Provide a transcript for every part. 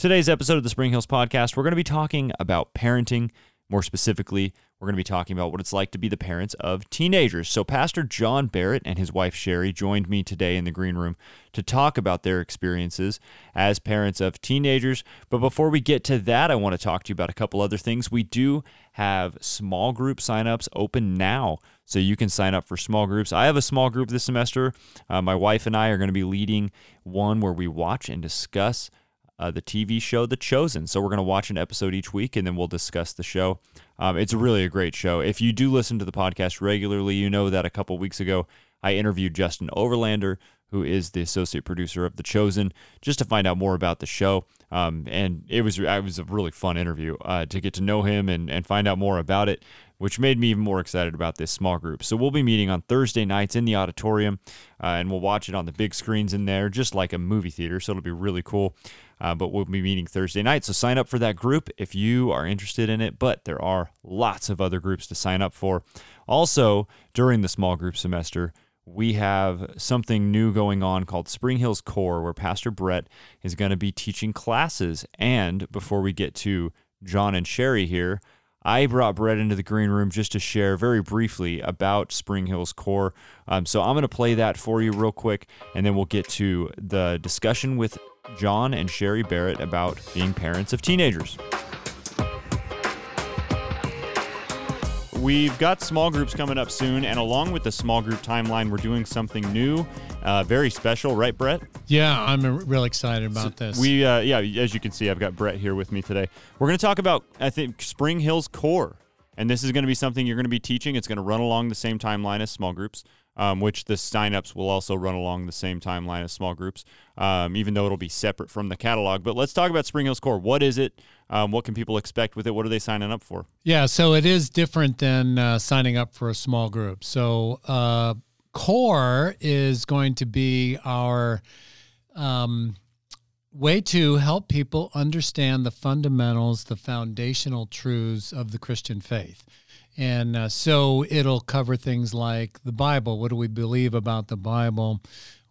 Today's episode of the Spring Hills Podcast, we're going to be talking about parenting. More specifically, we're going to be talking about what it's like to be the parents of teenagers. So, Pastor John Barrett and his wife Cheri joined me today in the green room to talk about their experiences as parents of teenagers. But before we get to that, I want to talk to you about a couple other things. We do have small group signups open now. So you can sign up for small groups. I have a small group this semester. Uh, my wife and I are going to be leading one where we watch and discuss uh, the TV show The Chosen. So we're going to watch an episode each week and then we'll discuss the show. Um, it's really a great show. If you do listen to the podcast regularly, you know that a couple weeks ago I interviewed Justin Overlander, who is the associate producer of The Chosen, just to find out more about the show. Um, and it was it was a really fun interview uh, to get to know him and, and find out more about it, which made me even more excited about this small group. So we'll be meeting on Thursday nights in the auditorium, uh, and we'll watch it on the big screens in there, just like a movie theater. So it'll be really cool. Uh, but we'll be meeting Thursday night. So sign up for that group if you are interested in it. But there are lots of other groups to sign up for. Also, during the small group semester, we have something new going on called Spring Hills Core, where Pastor Bret is going to be teaching classes. And before we get to John and Cheri here, I brought Bret into the green room just to share very briefly about Spring Hills Core. Um, so I'm going to play that for you real quick, and then we'll get to the discussion with John and Cheri Barrett about being parents of teenagers. We've got small groups coming up soon, and along with the small group timeline, we're doing something new, uh, very special, right, Bret? Yeah, I'm real excited about so this. We, uh, yeah, as you can see, I've got Bret here with me today. We're going to talk about, I think, Spring Hills Core, and this is going to be something you're going to be teaching. It's going to run along the same timeline as small groups um, which the signups will also run along the same timeline as small groups, um, even though it'll be separate from the catalog. But let's talk about Spring Hills Core. What is it? Um, what can people expect with it? What are they signing up for? Yeah, so it is different than uh, signing up for a small group. So uh, Core is going to be our um, way to help people understand the fundamentals, the foundational truths of the Christian faith. And uh, so it'll cover things like the Bible. What do we believe about the Bible?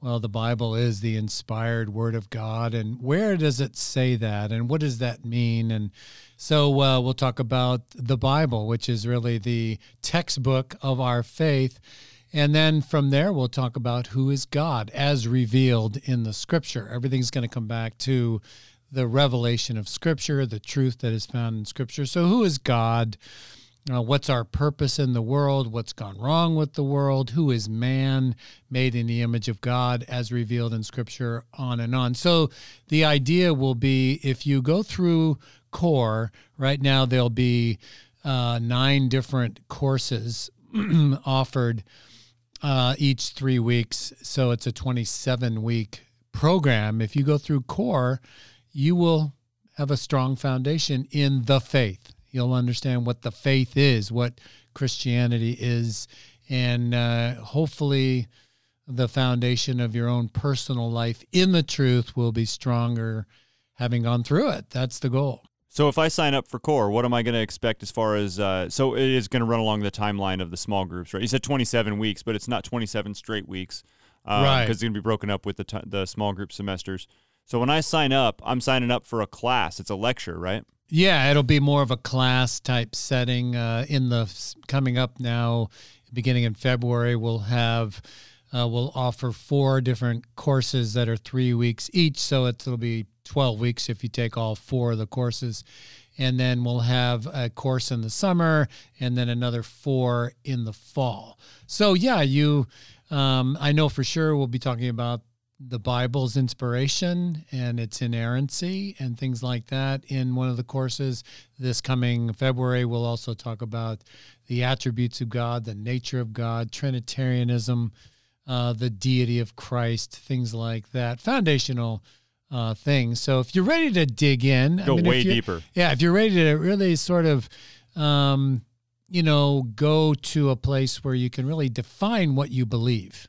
Well, the Bible is the inspired word of God. And where does it say that? And what does that mean? And so uh, we'll talk about the Bible, which is really the textbook of our faith. And then from there, we'll talk about who is God as revealed in the scripture. Everything's going to come back to the revelation of scripture, the truth that is found in scripture. So, who is God? Uh, what's our purpose in the world? What's gone wrong with the world? Who is man made in the image of God as revealed in Scripture? On and on. So the idea will be if you go through core, right now there'll be uh, nine different courses offered uh, each three weeks. So it's a 27 week program. If you go through core, you will have a strong foundation in the faith You'll understand what the faith is, what Christianity is, and uh, hopefully the foundation of your own personal life in the truth will be stronger having gone through it. That's the goal. So if I sign up for core, what am I going to expect as far as uh, so it is going to run along the timeline of the small groups, right? You said 27 weeks, but it's not 27 straight weeks, um, right? Because it's going to be broken up with the t- the small group semesters. So when I sign up, I'm signing up for a class. It's a lecture, right? Yeah, it'll be more of a class type setting. Uh, in the coming up now, beginning in February, we'll have uh, we'll offer four different courses that are three weeks each. So it'll be twelve weeks if you take all four of the courses, and then we'll have a course in the summer, and then another four in the fall. So yeah, you. Um, I know for sure we'll be talking about the Bible's inspiration and its inerrancy and things like that in one of the courses. This coming February, we'll also talk about the attributes of God, the nature of God, Trinitarianism, uh, the deity of Christ, things like that. Foundational uh, things. So if you're ready to dig in, go I mean, way deeper. Yeah, if you're ready to really sort of. Um, you know, go to a place where you can really define what you believe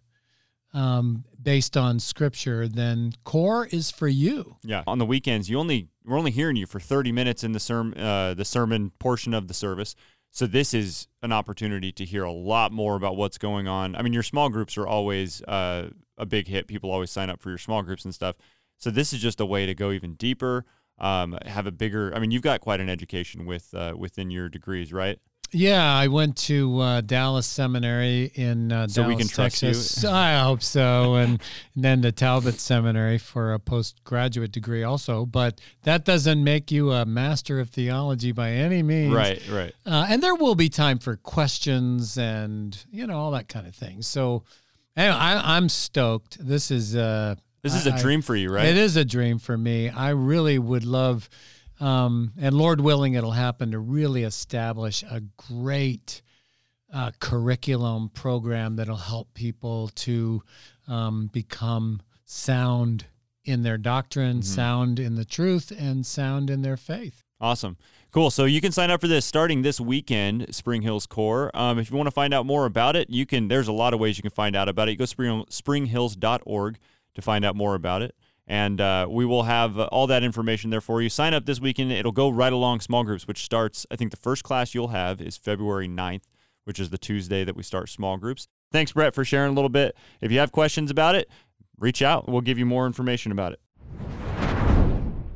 um, based on scripture, then core is for you. Yeah. On the weekends, you only we're only hearing you for 30 minutes in the sermon uh, the sermon portion of the service. So this is an opportunity to hear a lot more about what's going on. I mean, your small groups are always uh, a big hit. People always sign up for your small groups and stuff. So this is just a way to go even deeper. um, have a bigger. I mean, you've got quite an education with uh, within your degrees, right? Yeah, I went to uh, Dallas Seminary in uh, So we Dallas, can trust you? Texas. I hope so, and, then the Talbot Seminary for a postgraduate degree, also. But that doesn't make you a master of theology by any means, Right, right. Uh, and there will be time for questions and you know all that kind of thing. So, anyway, I, I'm stoked. This is uh, This is a I- I- dream for you, right? It is a dream for me. I really would love, um, and Lord willing, it'll happen to really establish a great uh, curriculum program that'll help people to um, become sound in their doctrine, sound in the truth, and sound in their faith. Awesome. Cool. So you can sign up for this starting this weekend, Spring Hills Core. Um, if you want to find out more about it, you can. There's a lot of ways you can find out about it. You go spring, springhills.org to find out more about it. And uh, we will have uh, all that information there for you. Sign up this weekend. It'll go right along small groups, which starts, I think the first class you'll have is February 9th, which is the Tuesday that we start small groups. Thanks, Bret, for sharing a little bit. If you have questions about it, reach out. We'll give you more information about it.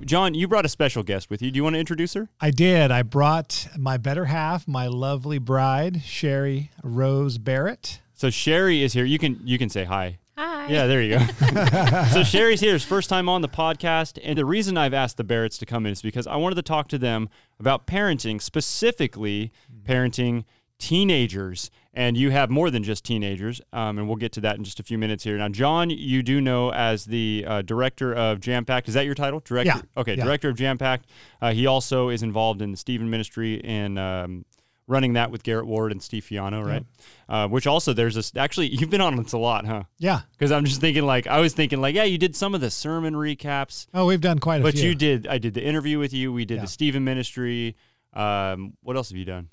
John, you brought a special guest with you. Do you want to introduce her? I did. I brought my better half, my lovely bride, Cheri Rose Barrett. So Cheri is here. You can you can say hi. Hi. Yeah, there you go. so Cheri's here. It's first time on the podcast, and the reason I've asked the Barretts to come in is because I wanted to talk to them about parenting, specifically parenting teenagers. And you have more than just teenagers, um, and we'll get to that in just a few minutes here. Now, John, you do know as the uh, director of Jam Packed. Is that your title? Director. Yeah. Okay, Yeah. director of Jam Packed. Uh, he also is involved in the Stephen Ministry and um, running that with Garrett Ward and Steve Fiano, right? Uh, which also there's this. Actually, you've been on this a lot, huh? Yeah. Because I'm just thinking, like, I was thinking, like, yeah, you did some of the sermon recaps, Oh, we've done quite a but few. But you did. I did the interview with you. We did Yeah. the Stephen Ministry. Um, what else have you done?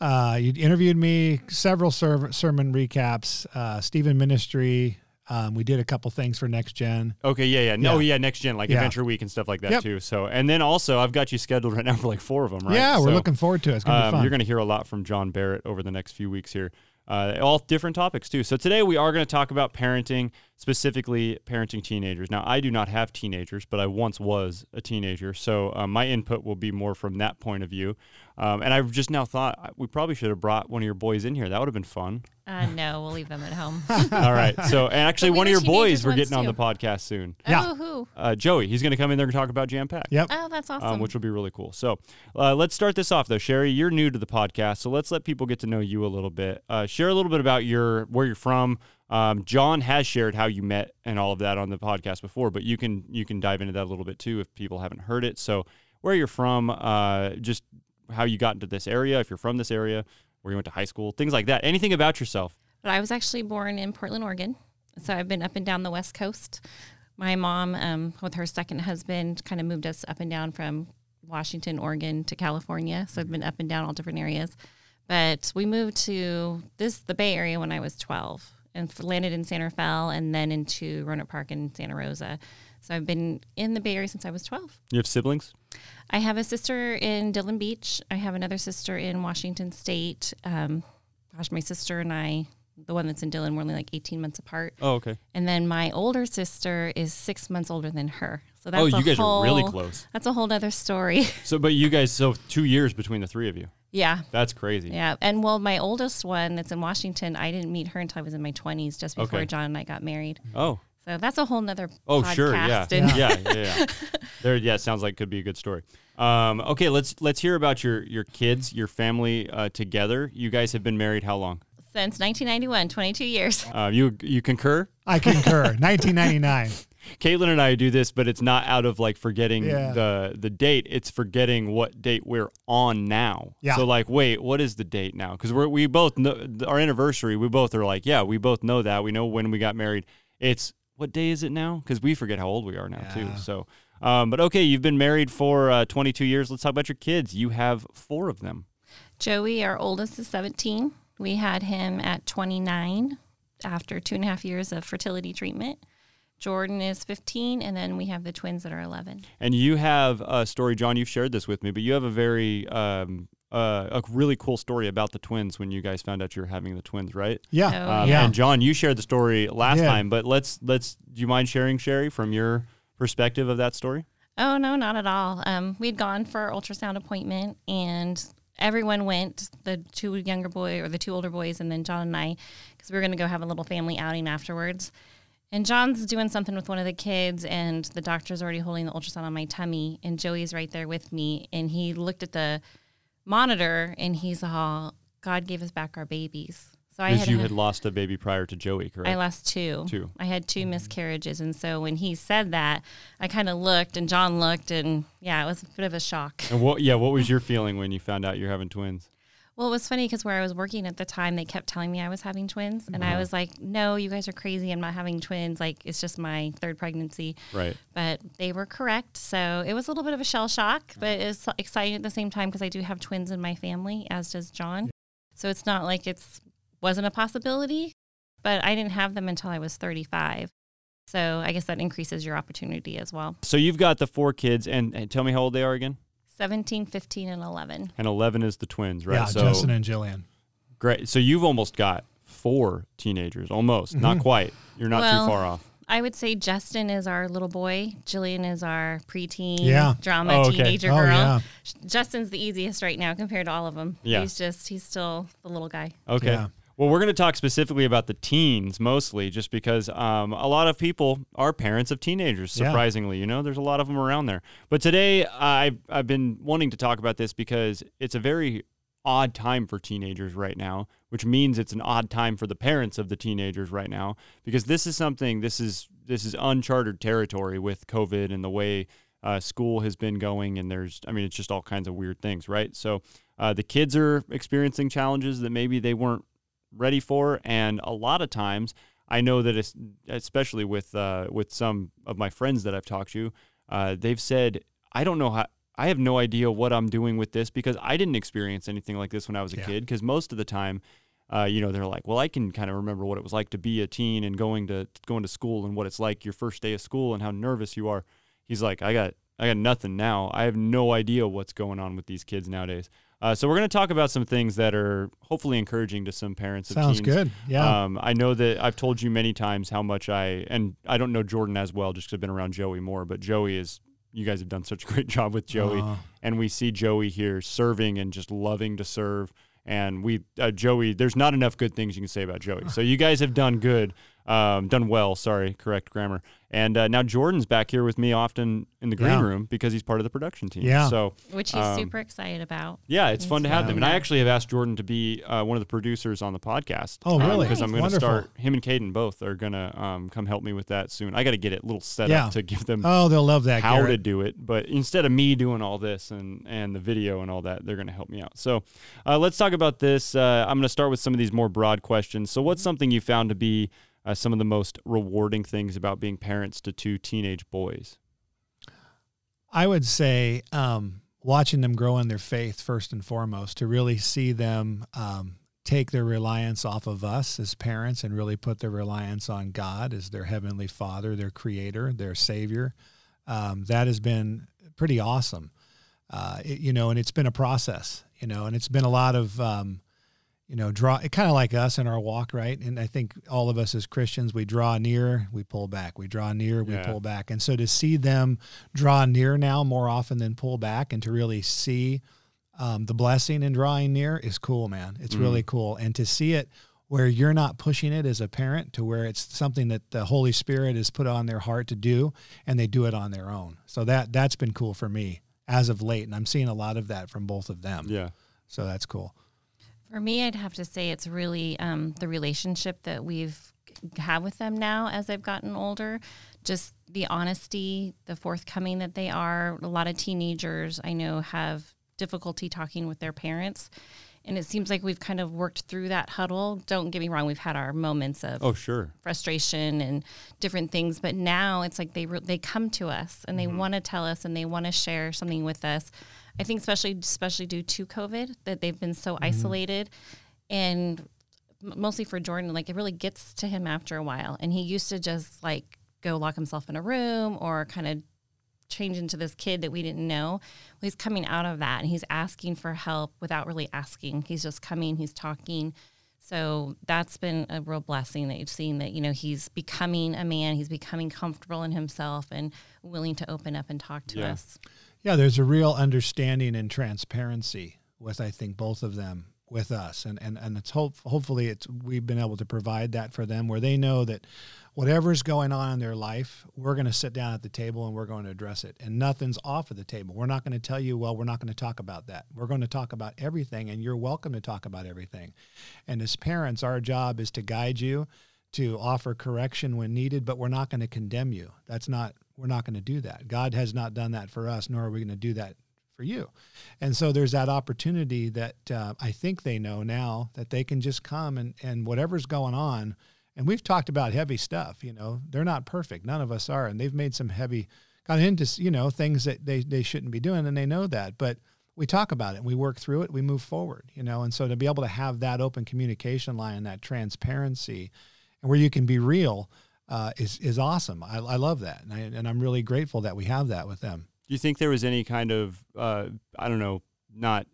Uh, you interviewed me, several ser- sermon recaps, uh, Stephen Ministry. Um, we did a couple things for Next Gen. Okay, yeah, yeah, no, Yeah. yeah, next gen, like Yeah. Adventure Week and stuff like that Yep. too. So, and then also, I've got you scheduled right now for like four of them, right? Yeah, we're So, looking forward to it. It's going to um, be fun. You're going to hear a lot from John Barrett over the next few weeks here. Uh, all different topics too. So today we are going to talk about parenting, specifically parenting teenagers. Now I do not have teenagers, but I once was a teenager, so um, my input will be more from that point of view. Um, and I've just now thought we probably should have brought one of your boys in here. That would have been fun. Uh, no, we'll leave them at home. All right. So and actually, one of your boys we're once, getting on the podcast soon. Yeah. Oh, who? Uh, Joey, he's going to come in there and talk about Jam Pack. yep. Oh, that's awesome. um, which will be really cool. So uh, let's start this off though. Cheri, you're new to the podcast, so let's let people get to know you a little bit. Uh, share a little bit about your where you're from. Um, John has shared how you met and all of that on the podcast before, but you can you can dive into that a little bit too if people haven't heard it. So where you're from, uh, just how you got into this area, if you're from this area, where you went to high school, things like that. Anything about yourself. but I was actually born in Portland, Oregon. So I've been up and down the West Coast. My mom, um, with her second husband, kind of moved us up and down from Washington, Oregon to California. So I've been up and down all different areas. But we moved to this the Bay Area when I was 12 and landed in Santa Rafael and then into Roanoke Park in Santa Rosa. So I've been in the Bay Area since I was 12. You have siblings? I have a sister in Dillon Beach. I have another sister in Washington State. Um, gosh, my sister and I, the one that's in Dillon, we're only like 18 months apart. Oh, okay. And then my older sister is six months older than her. So that's oh, a you guys whole, are really close. That's a whole other story. So, but you guys, so two years between the three of you. Yeah. That's crazy. Yeah. And well, my oldest one that's in Washington, I didn't meet her until I was in my 20s, just before Okay. John and I got married. Oh, So that's a whole nother Oh, podcast. sure, yeah, And yeah, yeah, yeah. there, yeah. Sounds like could be a good story. Um, okay, let's let's hear about your your kids, your family uh, together. You guys have been married how long? Since 1991, 22 years. Uh, you you concur? I concur. 1999. Caitlin and I do this, but it's not out of like forgetting Yeah. the the date. It's forgetting what date we're on now. Yeah. So like, wait, what is the date now? Because we're we both know our anniversary. We both are like, yeah, we both know that. We know when we got married. It's what day is it now? Because we forget how old we are now too. So, um, but okay, you've been married for uh, 22 years. Let's talk about your kids. You have four of them. Joey, our oldest, is 17. We had him at 29 after two and a half years of fertility treatment. Jordan is 15, and then we have the twins that are 11. And you have a story, John. You've shared this with me, but you have a very um, uh, a really cool story about the twins when you guys found out you were having the twins, right? Yeah. Oh, Um, yeah. And John, you shared the story last did. time, but let's let's. Do you mind sharing, Cheri, from your perspective of that story? Oh no, not at all. Um, we'd gone for our ultrasound appointment, and everyone went. The two younger boy or the two older boys, and then John and I, because we were going to go have a little family outing afterwards. And John's doing something with one of the kids, and the doctor's already holding the ultrasound on my tummy, and Joey's right there with me, and he looked at the monitor, and he's all, "God gave us back our babies." So I Because had, you had lost a baby prior to Joey, correct? I lost two. Two. I had two mm-hmm. miscarriages, and so when he said that, I kind of looked, and John looked, and yeah, it was a bit of a shock. and what? Yeah, what was your feeling when you found out you're having twins? Well, it was funny because where I was working at the time, they kept telling me I was having twins, and I mm-hmm. was like, "No, you guys are crazy. I'm not having twins. Like it's just my third pregnancy." Right. But they were correct, so it was a little bit of a shell shock, but it's exciting at the same time because I do have twins in my family, as does John. So it's not like it's wasn't a possibility, but I didn't have them until I was 35. So I guess that increases your opportunity as well. So you've got the four kids, and, and tell me how old they are again. 17, 15, and 11. And 11 is the twins, right? Yeah, so Justin and Jillian. great. So you've almost got four teenagers, almost, not mm-hmm. quite. You're not Well, too far off. I would say Justin is our little boy. Jillian is our preteen Yeah. Oh, drama Oh, okay. teenager Oh, girl. yeah. Justin's the easiest right now compared to all of them. Yeah. He's just, he's still the little guy. Okay. Yeah. Well, we're going to talk specifically about the teens mostly, just because um, a lot of people are parents of teenagers. Yeah. Surprisingly, you know, there's a lot of them around there. But today, I've I've been wanting to talk about this because it's a very odd time for teenagers right now, which means it's an odd time for the parents of the teenagers right now because this is something this is this is uncharted territory with COVID and the way uh, school has been going, and there's I mean it's just all kinds of weird things, right? So uh, the kids are experiencing challenges that maybe they weren't ready for, and a lot of times I know that it's, especially with uh, with some of my friends that I've talked to, uh, they've said I don't know how. I have no idea what I'm doing with this because I didn't experience anything like this when I was a Yeah. kid. Because most of the time, uh, you know, they're like, "Well, I can kind of remember what it was like to be a teen and going to going to school and what it's like your first day of school and how nervous you are." He's like, "I got I got nothing now. I have no idea what's going on with these kids nowadays." Uh, so we're going to talk about some things that are hopefully encouraging to some parents. Of Sounds teens. good. Yeah. Um, I know that I've told you many times how much I and I don't know Jordan as well, just because I've been around Joey more. But Joey is. You guys have done such a great job with Joey, Aw. and we see Joey here serving and just loving to serve. And we, uh, Joey, there's not enough good things you can say about Joey. So you guys have done good, um, done well. Sorry, correct grammar. And uh, now Jordan's back here with me often in the green Yeah. room because he's part of the production team. Yeah. So Which he's Um, super excited about. yeah, it's He's fun to have them. And I actually have asked Jordan to be uh, one of the producers on the podcast. Oh, really? Because I'm going to start, him and Caden both are going to um, come help me with that soon. I got to get it a little set Yeah. up to give them oh, they'll love that. how to do it. But instead of me doing all this and, and the video and all that, they're going to help me out. So uh, let's talk about this. Uh, I'm going to start with some of these more broad questions. So, what's something you found to be uh, some of the most rewarding things about being parents to two teenage boys? I would say um, watching them grow in their faith first and foremost, to really see them um, take their reliance off of us as parents and really put their reliance on God as their heavenly Father, their Creator, their Savior. Um, that has been pretty awesome, uh, it- you know, and it's been a process, you know, and it's been a lot of. You know, draw it kind of like us in our walk, right? And I think all of us as Christians, we draw near, we pull back. We draw near, we Yeah. pull back. And so to see them draw near now more often than pull back, and to really see um, the blessing in drawing near is cool, man. It's really cool, and to see it where you're not pushing it as a parent to where it's something that the Holy Spirit has put on their heart to do, and they do it on their own. So that that's been cool for me as of late, and I'm seeing a lot of that from both of them. Yeah. So that's cool. For me, I'd have to say it's really um, the relationship that we've have with them now as they've gotten older. Just the honesty, the forthcoming that they are. A lot of teenagers I know have difficulty talking with their parents. And it seems like we've kind of worked through that huddle. Don't get me wrong, we've had our moments of Oh, sure. frustration and different things but now it's like they re- they come to us and they want to tell us and they want to share something with us i think especially especially due to covid that they've been so mm-hmm. isolated and mostly for jordan like it really gets to him after a while and he used to just like go lock himself in a room or kind of change into this kid that we didn't know. Well, he's coming out of that and he's asking for help without really asking. He's just coming, he's talking. So that's been a real blessing that you've seen that, you know, he's becoming a man, he's becoming comfortable in himself and willing to open up and talk to Yeah. us. Yeah, there's a real understanding and transparency with I think both of them with us, and and and it's hope hopefully it's we've been able to provide that for them where they know that whatever's going on in their life, we're going to sit down at the table and we're going to address it, and nothing's off of the table. We're not going to tell you, well, we're not going to talk about that. We're going to talk about everything, and you're welcome to talk about everything. And as parents, our job is to guide you, to offer correction when needed, but we're not going to condemn you. That's not we're not going to do that. God has not done that for us, nor are we going to do that for you. And so there's that opportunity that uh, I think they know now that they can just come and, and whatever's going on. And we've talked about heavy stuff, you know, they're not perfect. None of us are. And they've made some heavy, got into, you know, things that they, they shouldn't be doing and they know that. But we talk about it, we work through it, we move forward, you know. And so to be able to have that open communication line, and that transparency, and where you can be real uh, is, is awesome. I, I love that. And, I, and I'm really grateful that we have that with them. Do you think there was any kind of uh, I don't know, not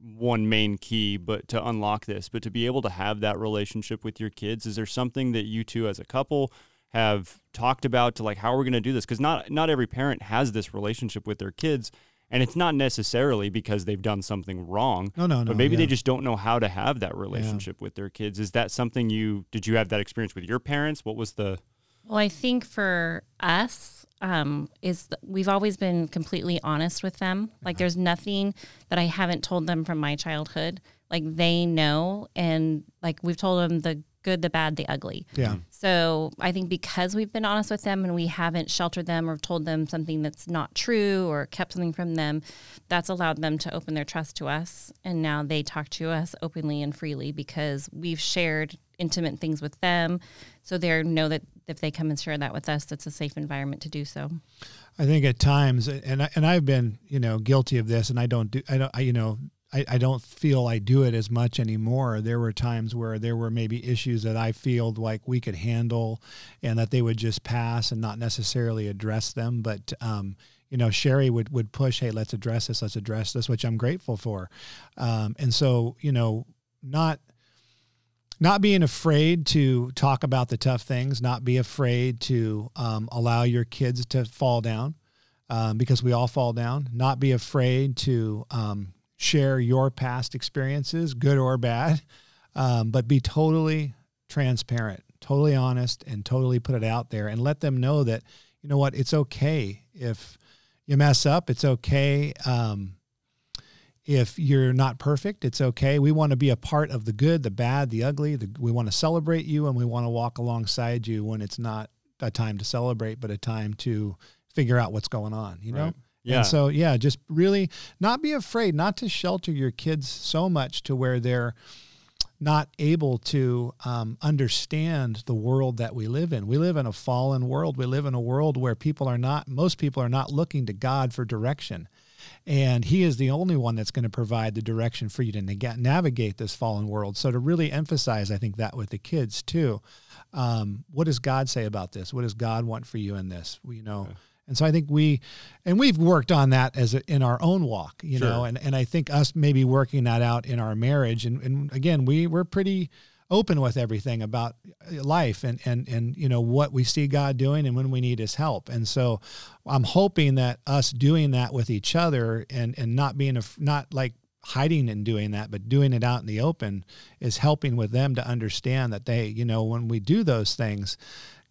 one main key, but to unlock this, but to be able to have that relationship with your kids? Is there something that you two as a couple have talked about to like how we're we going to do this? Because not not every parent has this relationship with their kids, and it's not necessarily because they've done something wrong. No, no, no. but maybe yeah. they just don't know how to have that relationship with their kids. Is that something you did you have that experience with your parents? What was the Well, I think for us, um, is th- we've always been completely honest with them. Like, there's nothing that I haven't told them from my childhood. Like, they know, and like we've told them the good, the bad, the ugly. Yeah. Mm-hmm. So I think because we've been honest with them and we haven't sheltered them or told them something that's not true or kept something from them, that's allowed them to open their trust to us. And now they talk to us openly and freely because we've shared intimate things with them. So they know that if they come and share that with us, that's a safe environment to do so. I think at times, and I, and I've been you know guilty of this, and I don't do I don't I, you know I, I don't feel I do it as much anymore. There were times where there were maybe issues that I feel like we could handle, and that they would just pass and not necessarily address them. But um, you know, Cheri would would push, hey, let's address this, let's address this, which I'm grateful for. Um, and so you know, not not being afraid to talk about the tough things, not be afraid to um, allow your kids to fall down um, because we all fall down, not be afraid to um, share your past experiences, good or bad, um, but be totally transparent, totally honest, and totally put it out there and let them know that, you know what, it's okay if you mess up, it's okay. Um, if you're not perfect, it's okay. We want to be a part of the good, the bad, the ugly. The, we want to celebrate you and we want to walk alongside you when it's not a time to celebrate, but a time to figure out what's going on, you know? Right. Yeah. And so, yeah, just really not be afraid, not to shelter your kids so much to where they're not able to um, understand the world that we live in. We live in a fallen world. We live in a world where people are not, most people are not looking to God for direction. And He is the only one that's going to provide the direction for you to nega- navigate this fallen world. So, to really emphasize, I think, that with the kids too. Um, what does God say about this? What does God want for you in this? You know, and so I think we, and we've worked on that as a, in our own walk, you Sure. know, and, and I think us maybe working that out in our marriage. And, and again, we, we're pretty open with everything about uh, life and, and, and, you know, what we see God doing and when we need his help. And so I'm hoping that us doing that with each other and, and not being, a, not like hiding and doing that, but doing it out in the open is helping with them to understand that they, you know, when we do those things,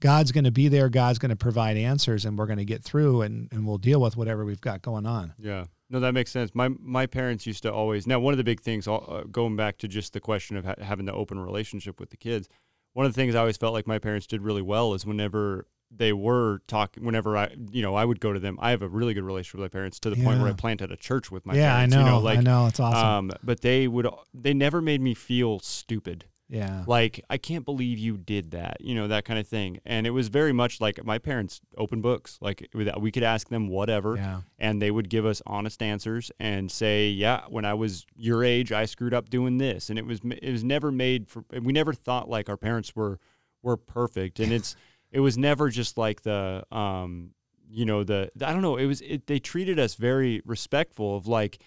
God's going to be there. God's going to provide answers, and we're going to get through, and, and we'll deal with whatever we've got going on. Yeah. No, that makes sense. My my parents used to always. Now, one of the big things, uh, going back to just the question of ha- having the open relationship with the kids, one of the things I always felt like my parents did really well is whenever they were talking, whenever I, you know, I would go to them. I have a really good relationship with my parents to the point where I planted a church with my yeah, parents. I know. You know, like, I know. It's awesome. Um, but they would, they never made me feel stupid. Yeah. Like, I can't believe you did that, you know, that kind of thing. And it was very much like my parents open books. Like, we could ask them whatever Yeah. and they would give us honest answers and say, "Yeah, when I was your age, I screwed up doing this." And it was it was never made for we never thought like our parents were were perfect and it's it was never just like the um you know the I don't know, it was it, they treated us very respectful of like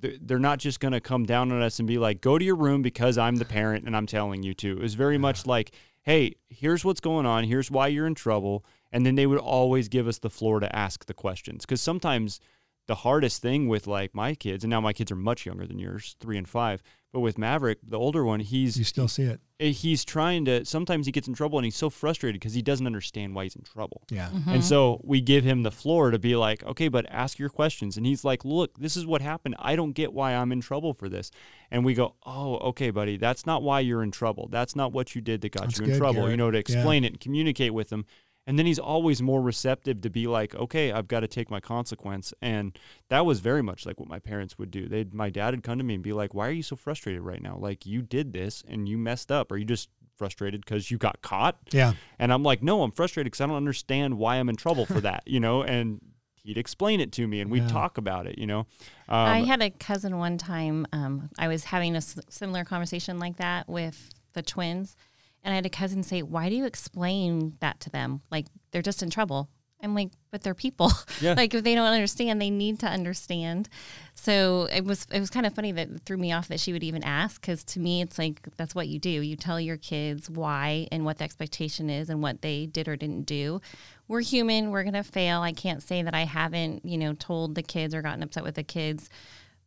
they're not just going to come down on us and be like, go to your room because I'm the parent and I'm telling you to. It was very much like, hey, here's what's going on. Here's why you're in trouble. And then they would always give us the floor to ask the questions. Because sometimes the hardest thing with like my kids, and now my kids are much younger than yours, three and five, but with Maverick, the older one, he's You still see it. eh, he's trying to. Sometimes he gets in trouble, and he's so frustrated because he doesn't understand why he's in trouble. Yeah. And so we give him the floor to be like, okay, but ask your questions. And he's like, look, this is what happened. I don't get why I'm in trouble for this. And we go, oh, okay, buddy, that's not why you're in trouble. That's not what you did that got That's you in good, trouble. You know, to Yeah. explain it and communicate with him. And then he's always more receptive to be like, okay, I've got to take my consequence. And that was very much like what my parents would do. They'd, my dad would come to me and be like, why are you so frustrated right now? Like, you did this and you messed up. Are you just frustrated because you got caught? Yeah. And I'm like, no, I'm frustrated because I don't understand why I'm in trouble for that, you know? And he'd explain it to me and we'd Yeah. talk about it, you know? Um, I had a cousin one time. Um, I was having a s- similar conversation like that with the twins, and I had a cousin say, "Why do you explain that to them? Like they're just in trouble." I'm like, "But they're people. Yeah. like if they don't understand, they need to understand." So it was it was kind of funny that it threw me off that she would even ask because to me it's like that's what you do. You tell your kids why and what the expectation is and what they did or didn't do. We're human. We're gonna fail. I can't say that I haven't you know told the kids or gotten upset with the kids.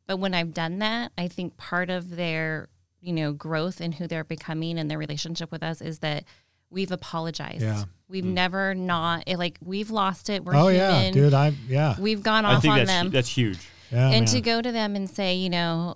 But when I've done that, I think part of their, you know, growth in who they're becoming and their relationship with us is that we've apologized. Yeah. We've mm. never not it, like we've lost it. We're oh human. yeah, dude. I yeah. We've gone I off think on that's, them. that's huge. Yeah. and man. to go to them and say, you know,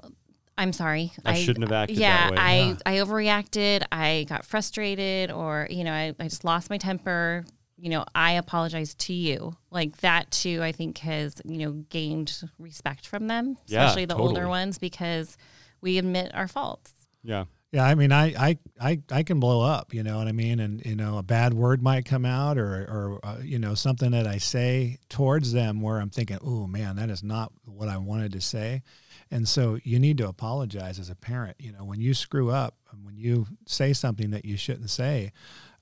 I'm sorry. I shouldn't have acted yeah, that way. I, Yeah. I overreacted. I got frustrated or, you know, I, I just lost my temper. You know, I apologize to you. Like that too, I think has, you know, gained respect from them, Yeah, especially the older ones, because we admit our faults. Yeah. Yeah, I mean, I, I, I, I can blow up, you know what I mean, and you know, a bad word might come out, or, or uh, you know, something that I say towards them where I'm thinking, oh man, that is not what I wanted to say, and so you need to apologize as a parent. You know, when you screw up, and when you say something that you shouldn't say,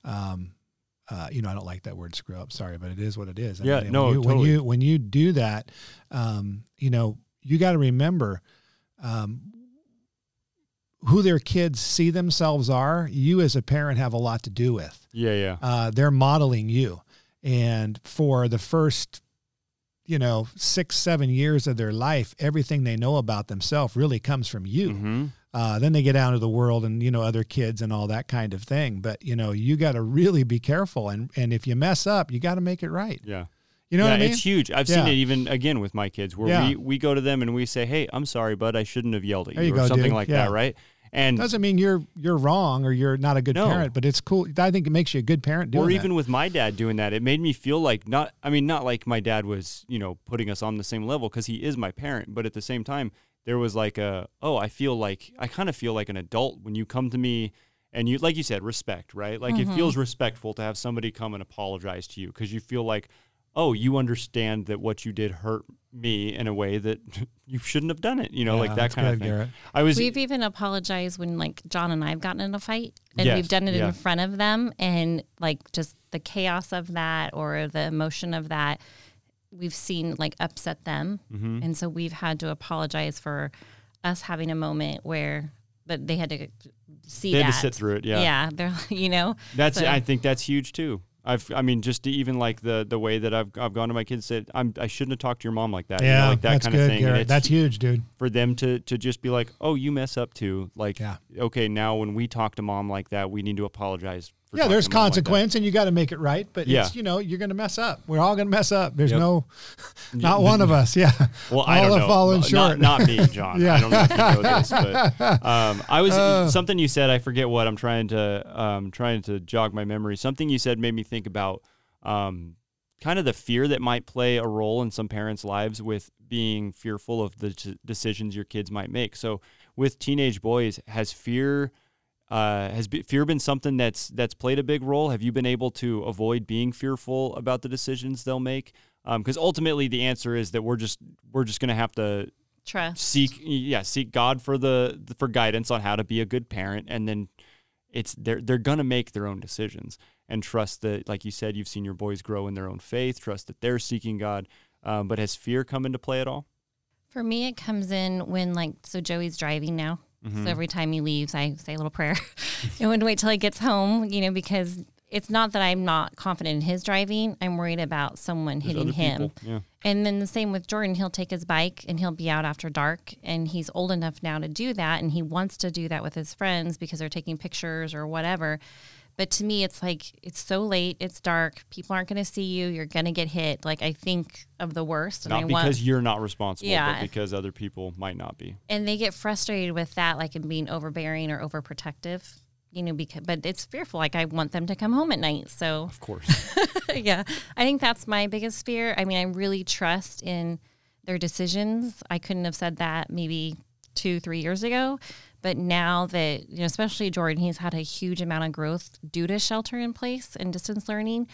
um, uh, you know, I don't like that word "screw up." Sorry, but it is what it is. I Yeah, mean, no, when you, totally. When you when you do that, um, you know, you got to remember. Um, who their kids see themselves are, you as a parent have a lot to do with. Yeah. Yeah. Uh, they're modeling you. And for the first, you know, six, seven years of their life, everything they know about themselves really comes from you. hmm Uh, then they get out into the world and, you know, other kids and all that kind of thing. But, you know, you got to really be careful. And, and if you mess up, you got to make it right. Yeah. You know yeah, what I mean? it's huge. I've Yeah. seen it even again with my kids where Yeah. we, we go to them and we say, Hey, I'm sorry, bud. I shouldn't have yelled at you, you or go, something dude. like that. Right. And Doesn't mean you're you're wrong or you're not a good No. parent, but it's cool. I think it makes you a good parent doing or that. even with my dad doing that, it made me feel like not, I mean, not like my dad was, you know, putting us on the same level because he is my parent, but at the same time, there was like a, oh, I feel like, I kind of feel like an adult when you come to me and you, like you said, respect, right? Like it mm-hmm. feels respectful to have somebody come and apologize to you because you feel like, oh, you understand that what you did hurt me in a way that you shouldn't have done it, you know, Yeah, like that that's kind of thing. Garett. I was, We've even apologized when like John and I have gotten in a fight and Yes, we've done it yeah. in front of them and like just the chaos of that or the emotion of that we've seen like upset them. Mm-hmm. And so we've had to apologize for us having a moment where but they had to see they that. had to sit through it. Yeah. Yeah, they're you know. That's So- I think that's huge too. I've I mean just even like the the way that I've I've gone to my kids said I'm I shouldn't have talked to your mom like that. you know, Yeah, like that that's kind good, of thing. Garett. That's huge, dude. for them to to just be like, oh, you mess up too. Like, Yeah. okay, now when we talk to mom like that, we need to apologize. Yeah, there's mom like consequence, and you got to make it right. But Yeah. it's you know you're going to mess up. We're all going to mess up. There's Yep. no, not one of us. Yeah. Well, all I don't have know. fallen Not- short. Not, me, John. Yeah. I don't know if you know this, but um, I was Uh. something you said. I forget what. I'm trying to um, trying to jog my memory. Something you said made me think about um, kind of the fear that might play a role in some parents' lives with being fearful of the d- decisions your kids might make. So, with teenage boys, has fear uh, has be, fear been something that's that's played a big role? Have you been able to avoid being fearful about the decisions they'll make? Because ultimately, the answer is that we're just we're just going to have to Trust. seek yeah seek God for the for guidance on how to be a good parent, and then it's they're they're gonna make their own decisions and trust that like you said you've seen your boys grow in their own faith, trust that they're seeking God. Um, but has fear come into play at all? For me, it comes in when like so Joey's driving now. Mm-hmm. So every time he leaves, I say a little prayer and would wait till he gets home. You know, because it's not that I'm not confident in his driving. I'm worried about someone There's hitting him. Yeah. And then the same with Jordan. He'll take his bike and he'll be out after dark. And he's old enough now to do that. And he wants to do that with his friends because they're taking pictures or whatever. But to me, it's like, it's so late, it's dark, people aren't going to see you, you're going to get hit. Like, I think of the worst. And Not because want, you're not responsible, Yeah. but because other people might not be. and they get frustrated with that, like in being overbearing or overprotective. You know, because but it's fearful. Like I want them to come home at night, so Of course. yeah, I think that's my biggest fear. I mean, I really trust in their decisions. I couldn't have said that maybe two, three years ago. But now that, you know, especially Jordan, he's had a huge amount of growth due to shelter in place and distance learning.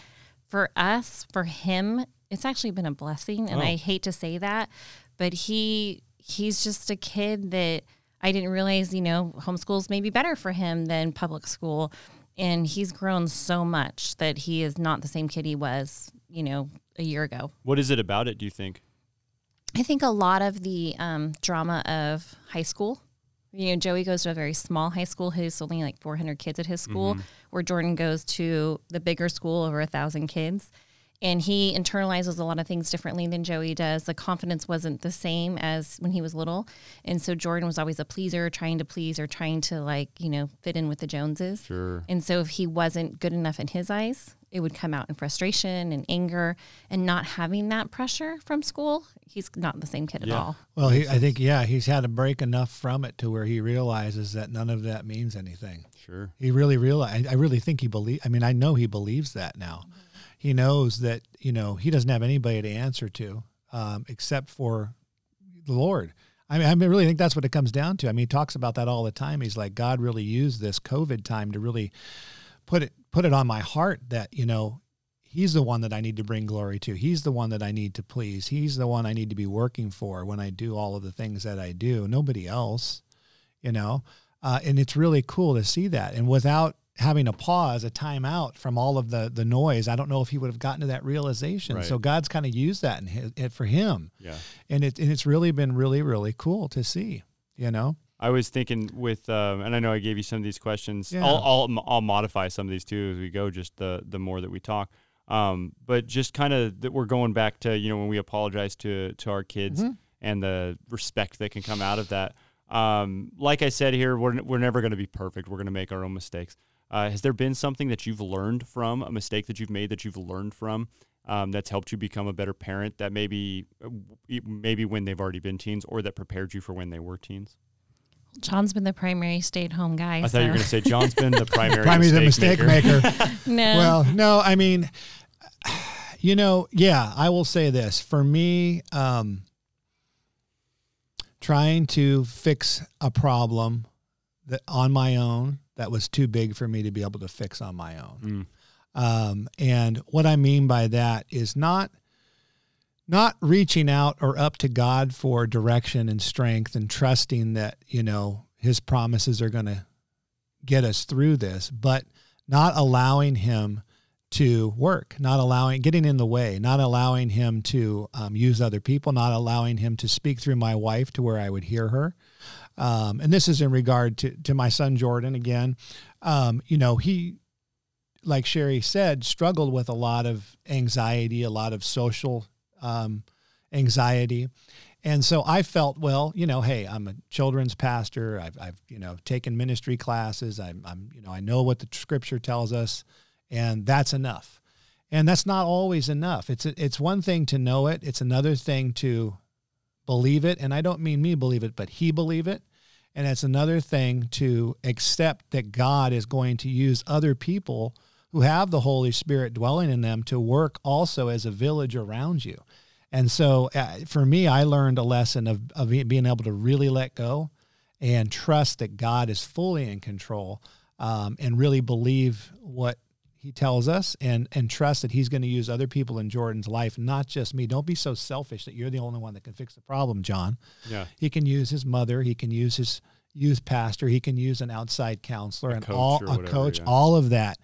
For us, for him, it's actually been a blessing. And Oh. I hate to say that, but he he's just a kid that I didn't realize, you know, homeschool's maybe better for him than public school. And he's grown so much that he is not the same kid he was, you know, a year ago. what is it about it, do you think? I think a lot of the um, drama of high school. You know, Joey goes to a very small high school. He's only like 400 kids at his school, mm-hmm. where Jordan goes to the bigger school, over a thousand kids. And he internalizes a lot of things differently than Joey does. The confidence wasn't the same as when he was little. And so Jordan was always a pleaser, trying to please or trying to, like, you know, fit in with the Joneses. Sure. And so if he wasn't good enough in his eyes, it would come out in frustration and anger and not having that pressure from school. He's not the same kid Yeah. at all. Well, he, I think yeah, he's had a break enough from it to where he realizes that none of that means anything. Sure. He really realize. I really think he believe. I mean, I know he believes that now. He knows that you know he doesn't have anybody to answer to um, except for the Lord. I mean, I mean, really think that's what it comes down to. I mean, he talks about that all the time. He's like, God really used this COVID time to really put it put it on my heart that you know He's the one that I need to bring glory to. He's the one that I need to please. He's the one I need to be working for when I do all of the things that I do. Nobody else, you know. Uh, and it's really cool to see that. And without having a pause, a timeout from all of the the noise, I don't know if he would have gotten to that realization. Right. So God's kind of used that in his, it for him, Yeah. and it and it's really been really really cool to see. You know. I was thinking with, um, and I know I gave you some of these questions. Yeah. I'll, I'll I'll modify some of these too as we go. Just the the more that we talk, um, but just kind of that we're going back to you know when we apologize to to our kids Mm-hmm. and the respect that can come out of that. Um, like I said here, we're we're never going to be perfect. We're going to make our own mistakes. Uh, has there been something that you've learned from a mistake that you've made that you've learned from? Um, that's helped you become a better parent. That maybe, uh, maybe when they've already been teens, or that prepared you for when they were teens. John's been the primary stay at home guy. I thought you were going to say John's been the primary, Primary the mistake, mistake maker. maker. no. well, no, I mean, you know, yeah, I will say this for me, um, trying to fix a problem that on my own that was too big for me to be able to fix on my own. Mm. Um, and what I mean by that is not not reaching out or up to God for direction and strength and trusting that, you know, his promises are going to get us through this, but not allowing him to work, not allowing, getting in the way, not allowing him to um, use other people, not allowing him to speak through my wife to where I would hear her. Um, and this is in regard to, to my son Jordan again. Um, you know, he, like Cheri said, struggled with a lot of anxiety, a lot of social um, anxiety. And so I felt, well, you know, hey, I'm a children's pastor. I've, I've you know, taken ministry classes. I'm, I'm, you know, I know what the scripture tells us, and that's enough. And that's not always enough. It's it's one thing to know it. It's another thing to believe it. And I don't mean me believe it, but he believe it. And it's another thing to accept that God is going to use other people who have the Holy Spirit dwelling in them to work also as a village around you. And so uh, for me, I learned a lesson of, of being able to really let go and trust that God is fully in control um, and really believe what he tells us and, and trust that he's going to use other people in Jordan's life, not just me. Don't be so selfish that you're the only one that can fix the problem, John. Yeah. He can use his mother. He can use his youth pastor. He can use an outside counselor A and all a whatever, coach. yeah. All of that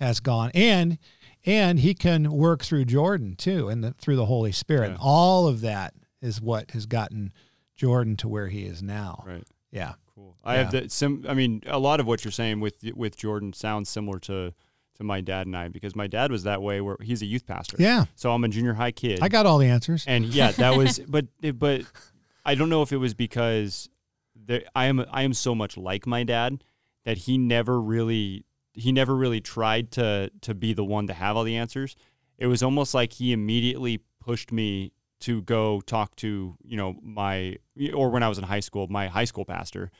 has gone, and and he can work through Jordan too, and the, through the Holy Spirit. Yeah. All of that is what has gotten Jordan to where he is now. Right. Yeah. Cool. I have the sim. I mean, a lot of what you're saying with with Jordan sounds similar to to my dad and I because my dad was that way where he's a youth pastor. Yeah. So I'm a junior high kid. I got all the answers. and yeah, that was. but but I don't know if it was because there, I am I am so much like my dad that he never really he never really tried to to be the one to have all the answers. It was almost like he immediately pushed me to go talk to you know my or when I was in high school my high school pastor,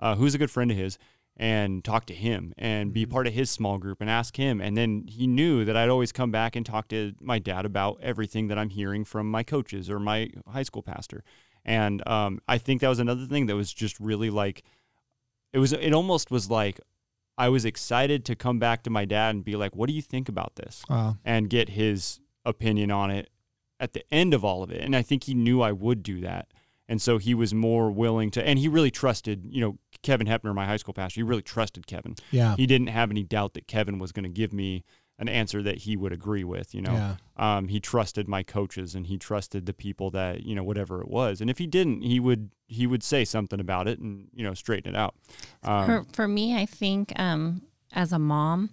uh, who's a good friend of his, and talk to him and be part of his small group and ask him. And then he knew that I'd always come back and talk to my dad about everything that I'm hearing from my coaches or my high school pastor. And um, I think that was another thing that was just really like it was. It almost was like I was excited to come back to my dad and be like, "What do you think about this?" Wow. and get his opinion on it at the end of all of it. And I think he knew I would do that. And so he was more willing to, and he really trusted, you know, Kevin Hepner, my high school pastor, he really trusted Kevin. Yeah. He didn't have any doubt that Kevin was going to give me an answer that he would agree with, you know. Yeah. Um, he trusted my coaches and he trusted the people that, you know, whatever it was. And if he didn't, he would, he would say something about it and, you know, straighten it out. Um, for, for me, I think um, as a mom,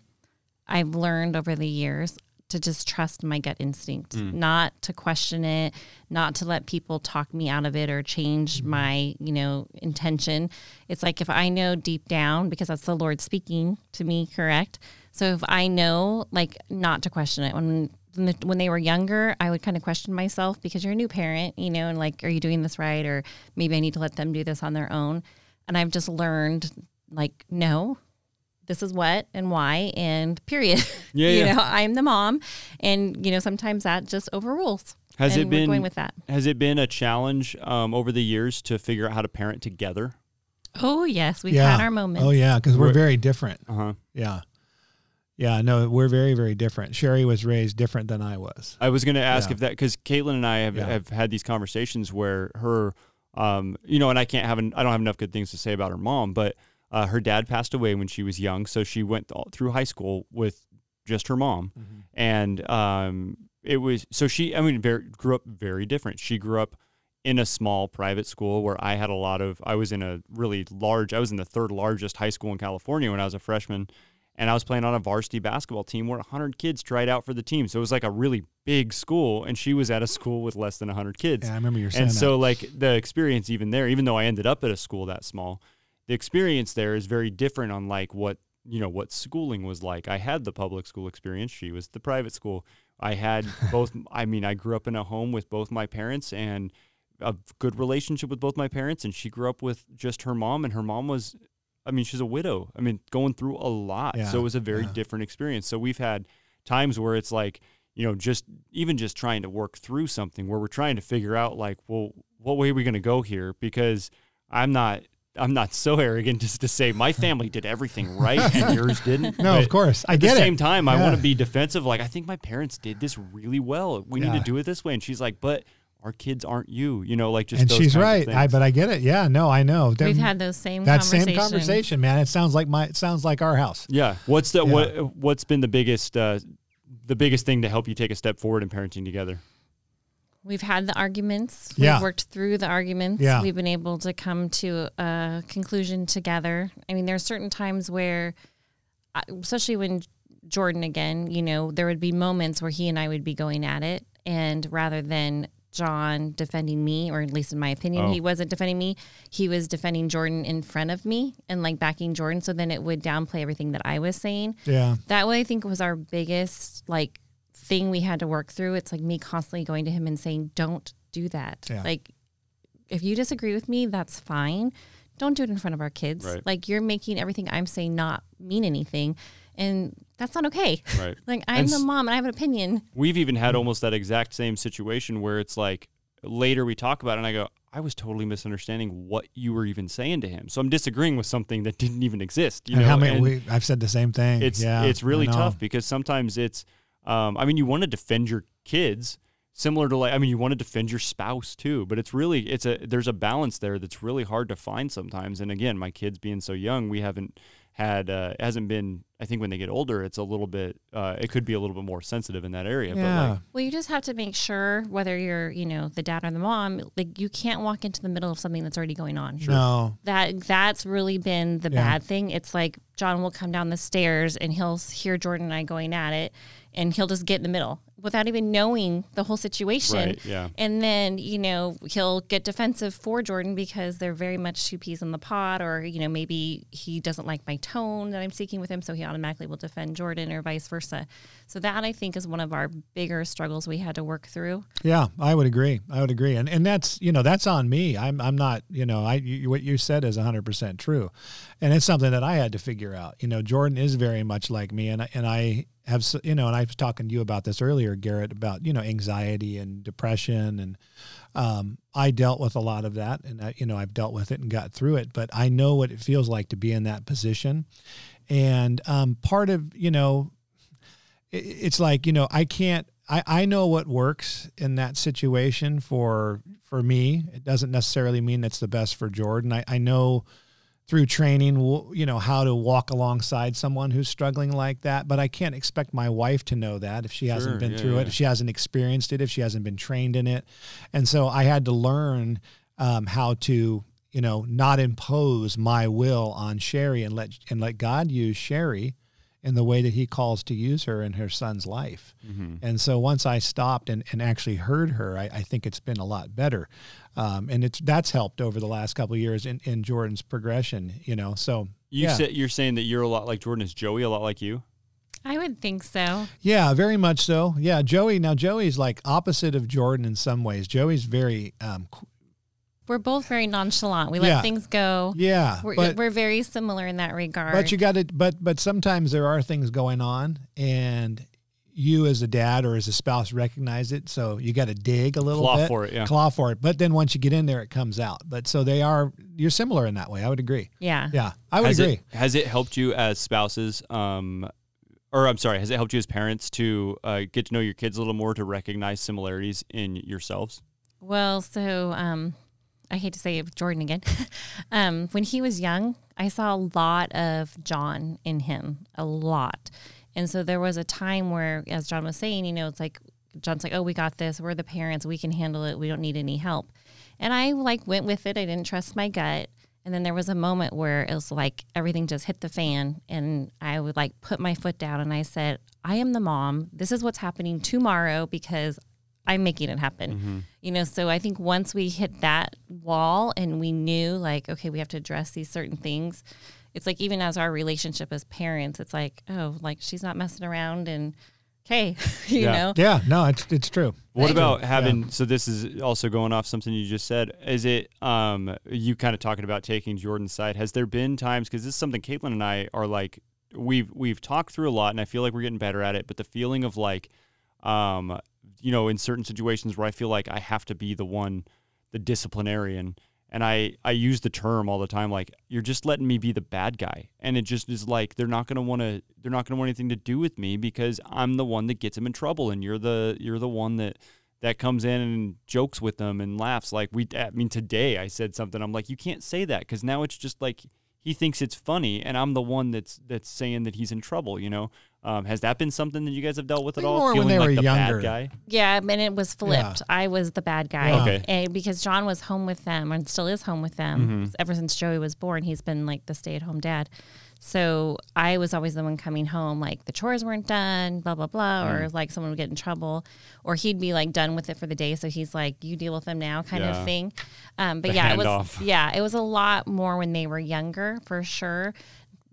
I've learned over the years to just trust my gut instinct, not to question it, not to let people talk me out of it or change my, you know, intention. It's like if I know deep down, because that's the Lord speaking to me, correct? So if I know, like, not to question it. When when they were younger, I would kind of question myself because you're a new parent, you know, and like, are you doing this right? Or maybe I need to let them do this on their own. And I've just learned, like, no, this is what and why and period. Yeah, you yeah. know, I'm the mom, and you know sometimes that just overrules. Has and it been going with that? Has it been a challenge um, over the years to figure out how to parent together? Oh yes, we've yeah. had our moments. Oh yeah, because we're Right. very different. Uh huh. Yeah. Yeah, no, we're very, very different. Cheri was raised different than I was. I was going to ask Yeah. if that because Caitlin and I have, Yeah. have had these conversations where her, um, you know, and I can't have an, I don't have enough good things to say about her mom, but uh, her dad passed away when she was young, so she went through high school with just her mom, and um, it was so she, I mean, very, grew up very different. She grew up in a small private school where I had a lot of, I was in a really large, I was in the third largest high school in California when I was a freshman and I was playing on a varsity basketball team where 100 kids tried out for the team. So it was like a really big school, and she was at a school with less than 100 kids. Yeah, I remember you saying and that. so, like, the experience even there, even though I ended up at a school that small, the experience there is very different on like what you know what schooling was like. I had the public school experience. She was the private school. I had both. I mean, I grew up in a home with both my parents and a good relationship with both my parents, and she grew up with just her mom, and her mom was I mean, she's a widow. I mean, going through a lot. Yeah, so it was a very yeah. different experience. So we've had times where it's like, you know, just even just trying to work through something where we're trying to figure out like, well, what way are we going to go here? Because I'm not I'm not so arrogant just to say my family did everything right and yours didn't. No, But of course. I at get the it. same time, I want to be defensive. Like, I think my parents did this really well. We need to do it this way. And she's like, but our kids aren't you. You know, like just and those she's kinds of right. I but I get it. Yeah, no, I know. We've Them- had those same conversations. that same conversation, man. It sounds like my it sounds like our house. Yeah. What's the Yeah. what what's been the biggest uh the biggest thing to help you take a step forward in parenting together? We've had the arguments. Yeah. We've worked through the arguments. Yeah. We've been able to come to a conclusion together. I mean, there are certain times where, especially when Jordan, again, you know, there would be moments where he and I would be going at it. And rather than John defending me, or at least in my opinion, Oh. he wasn't defending me, he was defending Jordan in front of me and like backing Jordan. So then it would downplay everything that I was saying Yeah. that way i think was our biggest like thing we had to work through it's like me constantly going to him and saying don't do that Yeah. like if you disagree with me that's fine don't do it in front of our kids Right. like you're making everything i'm saying not mean anything and that's not okay Right. like i'm And the mom and i have an opinion We've even had almost that exact same situation where it's like later we talk about it and I go, I was totally misunderstanding what you were even saying to him. So I'm disagreeing with something that didn't even exist. You and know, how many and we, I've said the same thing. it's yeah, it's really tough because sometimes it's um, I mean you want to defend your kids similar to like I mean you want to defend your spouse too, but it's really it's a there's a balance there that's really hard to find sometimes. And again, my kids being so young, we haven't had uh, hasn't been. I think when they get older, it's a little bit. Uh, it could be a little bit more sensitive in that area. But Yeah. like, Well, you just have to make sure whether you're, you know, the dad or the mom, like you can't walk into the middle of something that's already going on. No. That that's really been the Yeah. bad thing. It's like John will come down the stairs and he'll hear Jordan and I going at it, and he'll just get in the middle without even knowing the whole situation. Right, yeah. And then you know he'll get defensive for Jordan because they're very much two peas in the pod, or you know maybe he doesn't like my tone that I'm speaking with him, so he automatically will defend Jordan, or vice versa. So that I think is one of our bigger struggles we had to work through. Yeah, I would agree. I would agree, and and that's you know that's on me. I'm I'm not you know I you, what you said is 100 percent true, and it's something that I had to figure out. You know, Jordan is very much like me, and I- and I have you know, and I was talking to you about this earlier, Garett, about you know anxiety and depression, and um, I dealt with a lot of that, and I, you know I've dealt with it and got through it. But I know what it feels like to be in that position, and um, part of you know it- it's like you know i can't I, I know what works in that situation for for me it doesn't necessarily mean it's the best for jordan i, I know through training you know how to walk alongside someone who's struggling like that but i can't expect my wife to know that if she hasn't been yeah, through yeah. it if she hasn't experienced it if she hasn't been trained in it and so i had to learn um, how to you know not impose my will on Cheri and let and let god use Cheri in the way that he calls to use her in her son's life. And so once I stopped and, and actually heard her, I, I think it's been a lot better. Um, and it's that's helped over the last couple of years in, in Jordan's progression, you know. So you yeah. said you're saying that you're a lot like Jordan. Is Joey a lot like you? I would think so. yeah, very much so. Yeah, Joey. Now Joey's like opposite of Jordan in some ways. Joey's very, um, We're both very nonchalant. We let Yeah. things go. yeah, We're, but we're very similar in that regard. but you got to but but sometimes there are things going on and you as a dad or as a spouse recognize it so you got to dig a little bit. Claw bit for it, yeah. claw for it but then once you get in there it comes out but so they are you're similar in that way i would agree yeah. yeah i would has agree It, has it helped you as spouses? Um, or I'm sorry, has it helped you as parents to uh, get to know your kids a little more to recognize similarities in yourselves? Well, so um, I hate to say it, Jordan again. um, when he was young, I saw a lot of John in him, a lot. And so there was a time where, as John was saying, you know, it's like John's like, "Oh, we got this. We're the parents. We can handle it. We don't need any help." And I like went with it. I didn't trust my gut. And then there was a moment where it was like everything just hit the fan, and I would like put my foot down and I said, "I am the mom. This is what's happening tomorrow because I'm making it happen." Mm-hmm. You know, so I think once we hit that wall and we knew like, okay, we have to address these certain things. It's like even as our relationship as parents, it's like, oh, like she's not messing around and okay, you Yeah. know. yeah no it's it's true What Right. about having? So this is also going off something you just said. Is it um you kind of talking about taking Jordan's side? Has there been times because this is something Caitlin and I are like we've we've talked through a lot, and I feel like we're getting better at it. But the feeling of like, um, you know, in certain situations where I feel like I have to be the one, the disciplinarian. And I, I use the term all the time, like you're just letting me be the bad guy, and it just is like they're not gonna want to, they're not gonna want anything to do with me because I'm the one that gets them in trouble, and you're the, you're the one that, that comes in and jokes with them and laughs. Like we, I mean, today I said something. I'm like, you can't say that because now it's just like he thinks it's funny, and I'm the one that's that's saying that he's in trouble. You know, um, has that been something that you guys have dealt with at all? more when Feeling they like were the younger. bad guy. Yeah, and it was flipped. I was the bad guy. Yeah. Okay. And because John was home with them and still is home with them ever since Joey was born. He's been like the stay at home dad. So I was always the one coming home, like the chores weren't done, blah, blah, blah, or like someone would get in trouble, or he'd be like done with it for the day. So he's like, you deal with them now kind Yeah. of thing. Um, but The yeah, it was, yeah, it was a lot more when they were younger for sure.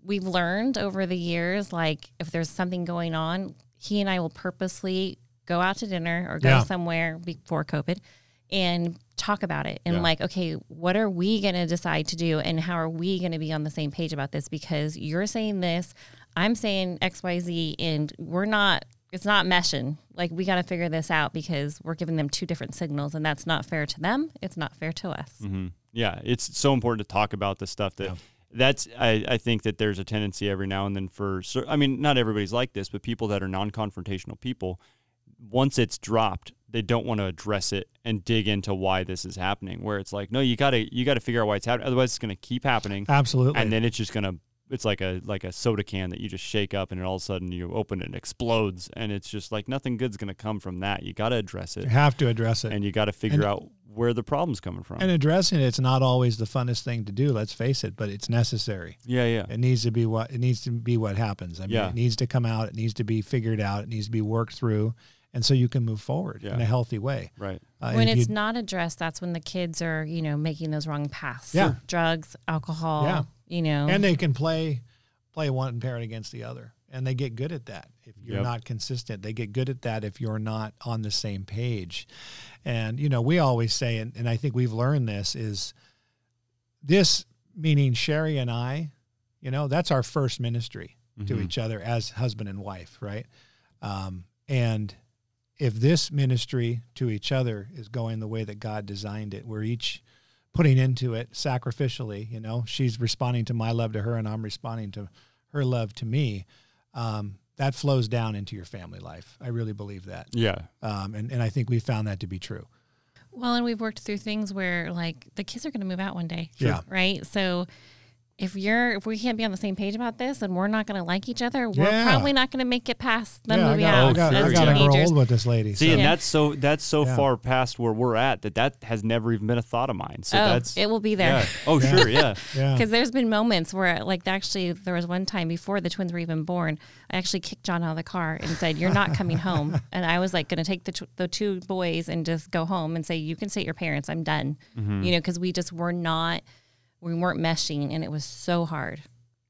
We've learned over the years, like if there's something going on, he and I will purposely go out to dinner or go Yeah. somewhere before COVID and talk about it and Yeah. like, okay, what are we going to decide to do and how are we going to be on the same page about this? Because you're saying this, I'm saying XYZ, and we're not, it's not meshing. Like, we got to figure this out because we're giving them two different signals and that's not fair to them. It's not fair to us. hmm Yeah, it's so important to talk about the stuff that. That's I, I think that there's a tendency every now and then for I mean not everybody's like this but people that are non-confrontational people once it's dropped they don't want to address it and dig into why this is happening where it's like no you got to you got to figure out why it's happening otherwise it's going to keep happening. Absolutely. And then it's just going to it's like a like a soda can that you just shake up and then all of a sudden you open it and it explodes and it's just like nothing good's going to come from that. You got to address it You have to address it. and you got to figure And- out where the problem's coming from. And addressing it's not always the funnest thing to do. Let's face it, but it's necessary. yeah, yeah. It needs to be what it needs to be. What happens? I mean, Yeah. it needs to come out. It needs to be figured out. It needs to be worked through, and so you can move forward Yeah. in a healthy way. Right. Uh, when it's not addressed, that's when the kids are, you know, making those wrong paths. Yeah. Drugs, alcohol, Yeah. You know. and they can play play one parent against the other, and they get good at that. If you're Yep. not consistent, they get good at that. If you're not on the same page, and you know, we always say, and, and I think we've learned this is this meaning Cheri and I, you know, that's our first ministry to Mhm. each other as husband and wife, right? Um, and if this ministry to each other is going the way that God designed it, we're each putting into it sacrificially, you know, she's responding to my love to her and I'm responding to her love to me. Um, that flows down into your family life. I really believe that. Yeah. Um, and, and I think we found that to be true. well, and we've worked through things where like the kids are going to move out one day. Yeah. Right. So if you're if we can't be on the same page about this and we're not going to like each other, we're Yeah. probably not going to make it past them yeah, I moving got, out I got, as I got to grow old with this lady. See, so- and Yeah. that's so that's so Yeah. far past where we're at that that has never even been a thought of mine. So oh, that's it will be there. yeah. Oh, Yeah. sure, yeah. yeah. Because there's been moments where, like, actually, there was one time before the twins were even born, I actually kicked John out of the car and said, "You're not coming home." And I was like, going to take the t- the two boys and just go home and say, "You can stay at your parents. I'm done." Mm-hmm. You know, because we just were not, we weren't meshing, and it was so hard.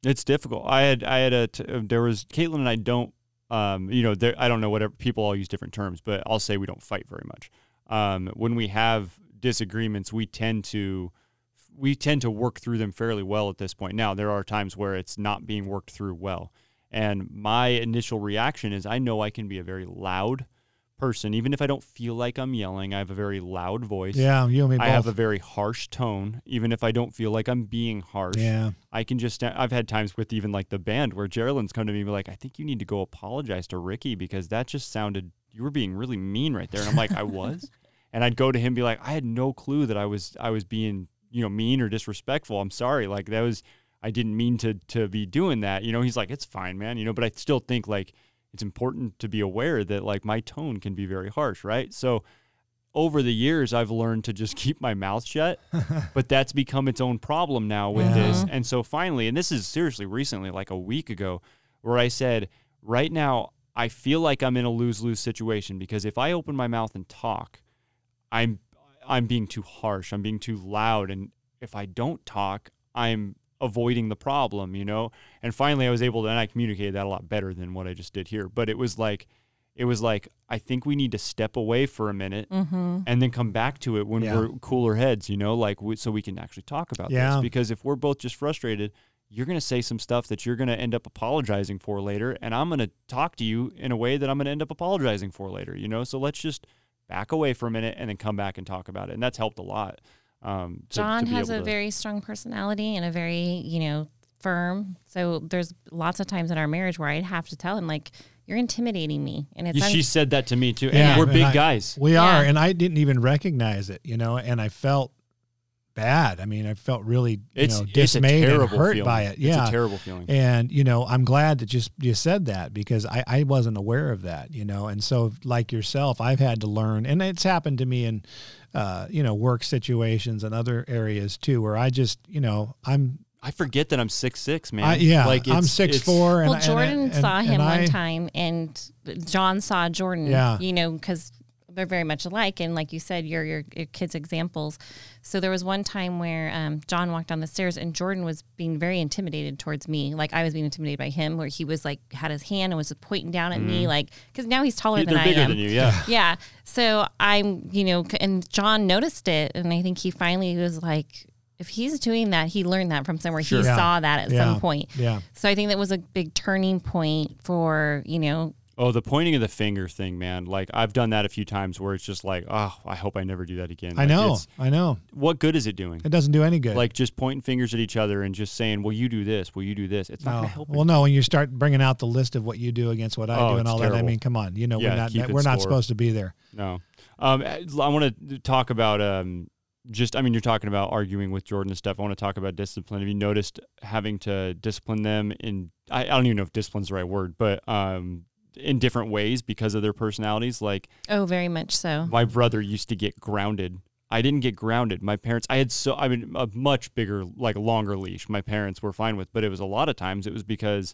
It's difficult. I had I had a t- uh, there was Caitlin and I don't um you know there I don't know whatever people all use different terms, but I'll say we don't fight very much. Um, when we have disagreements, we tend to we tend to work through them fairly well at this point. Now there are times where it's not being worked through well, and my initial reaction is I know I can be a very loud person, even if I don't feel like I'm yelling. I have a very loud voice. yeah, you and me both. I have a very harsh tone, even if I don't feel like I'm being harsh. yeah. I can just uh, I've had times with even like the band where Geraldine's come to me and be like, I think you need to go apologize to Ricky because that just sounded you were being really mean right there. And I'm like, I was. And I'd go to him and be like, I had no clue that I was I was being, you know, mean or disrespectful. I'm sorry. Like that was I didn't mean to to be doing that. You know, he's like, It's fine, man, you know, but I still think like it's important to be aware that like my tone can be very harsh, right? So over the years I've learned to just keep my mouth shut, but that's become its own problem now with Yeah. this. And so finally, and this is seriously recently, like a week ago, where I said, right now, I feel like I'm in a lose lose situation because if I open my mouth and talk, I'm I'm being too harsh, I'm being too loud, and if I don't talk, I'm avoiding the problem, you know. And finally, I was able to, and I communicated that a lot better than what I just did here. But it was like, it was like I think we need to step away for a minute Mm-hmm. and then come back to it when Yeah. we're cooler heads, you know, like we, so we can actually talk about Yeah. this. Because if we're both just frustrated, you're going to say some stuff that you're going to end up apologizing for later, and I'm going to talk to you in a way that I'm going to end up apologizing for later, you know. So let's just back away for a minute and then come back and talk about it, and that's helped a lot. Um, to- John to be has able a to- very strong personality and a very, you know, firm. So there's lots of times in our marriage where I'd have to tell him like, "You're intimidating me," and it's Yeah, un- she said that to me too, Yeah, and we're and big I- guys. We Yeah. are, and I didn't even recognize it, you know, and I felt bad. I mean, I felt really, you It's know, it's a dismayed and terrible hurt feeling. by it. It's Yeah, a terrible feeling. and you know, I'm glad that just you said that because I I wasn't aware of that, you know, and so like yourself, I've had to learn, and it's happened to me in, uh, you know, work situations and other areas too, where I just, you know, I'm. I forget that I'm six six, man. I, yeah, like I'm six it's- four, and well, and- Jordan and- saw and him I- one time, and John saw Jordan. Yeah. you know, because they're very much alike, and like you said, you're your, your kids' examples. So there was one time where um, John walked down the stairs, and Jordan was being very intimidated towards me, like I was being intimidated by him, where he was like had his hand and was pointing down at me, like because now he's taller than They're I am. than you, yeah. Yeah. So I'm, you know, and John noticed it, and I think he finally was like, if he's doing that, he learned that from somewhere. Sure. He Yeah. saw that at Yeah. some point. Yeah. So I think that was a big turning point for, you know, Oh, the pointing of the finger thing, man. Like I've done that a few times where it's just like, oh, I hope I never do that again. I Like, know, I know. What good is it doing? It doesn't do any good. Like just pointing fingers at each other and just saying, "Well, you do this. Well, you do this." It's not going No. to help. Well, no, when you start bringing out the list of what you do against what I Oh, do and all that, I mean, come on, you know, Yeah, we're not we're not supposed to be there. No. Um, I want to talk about um, just I mean, you're talking about arguing with Jordan and stuff. I want to talk about discipline. Have you noticed having to discipline them in? I, I don't even know if discipline's the right word, but um, in different ways because of their personalities. Like Oh, very much so. my brother used to get grounded. I didn't get grounded. My parents, I had so, I mean, a much bigger, like longer leash. My parents were fine with, but it was a lot of times it was because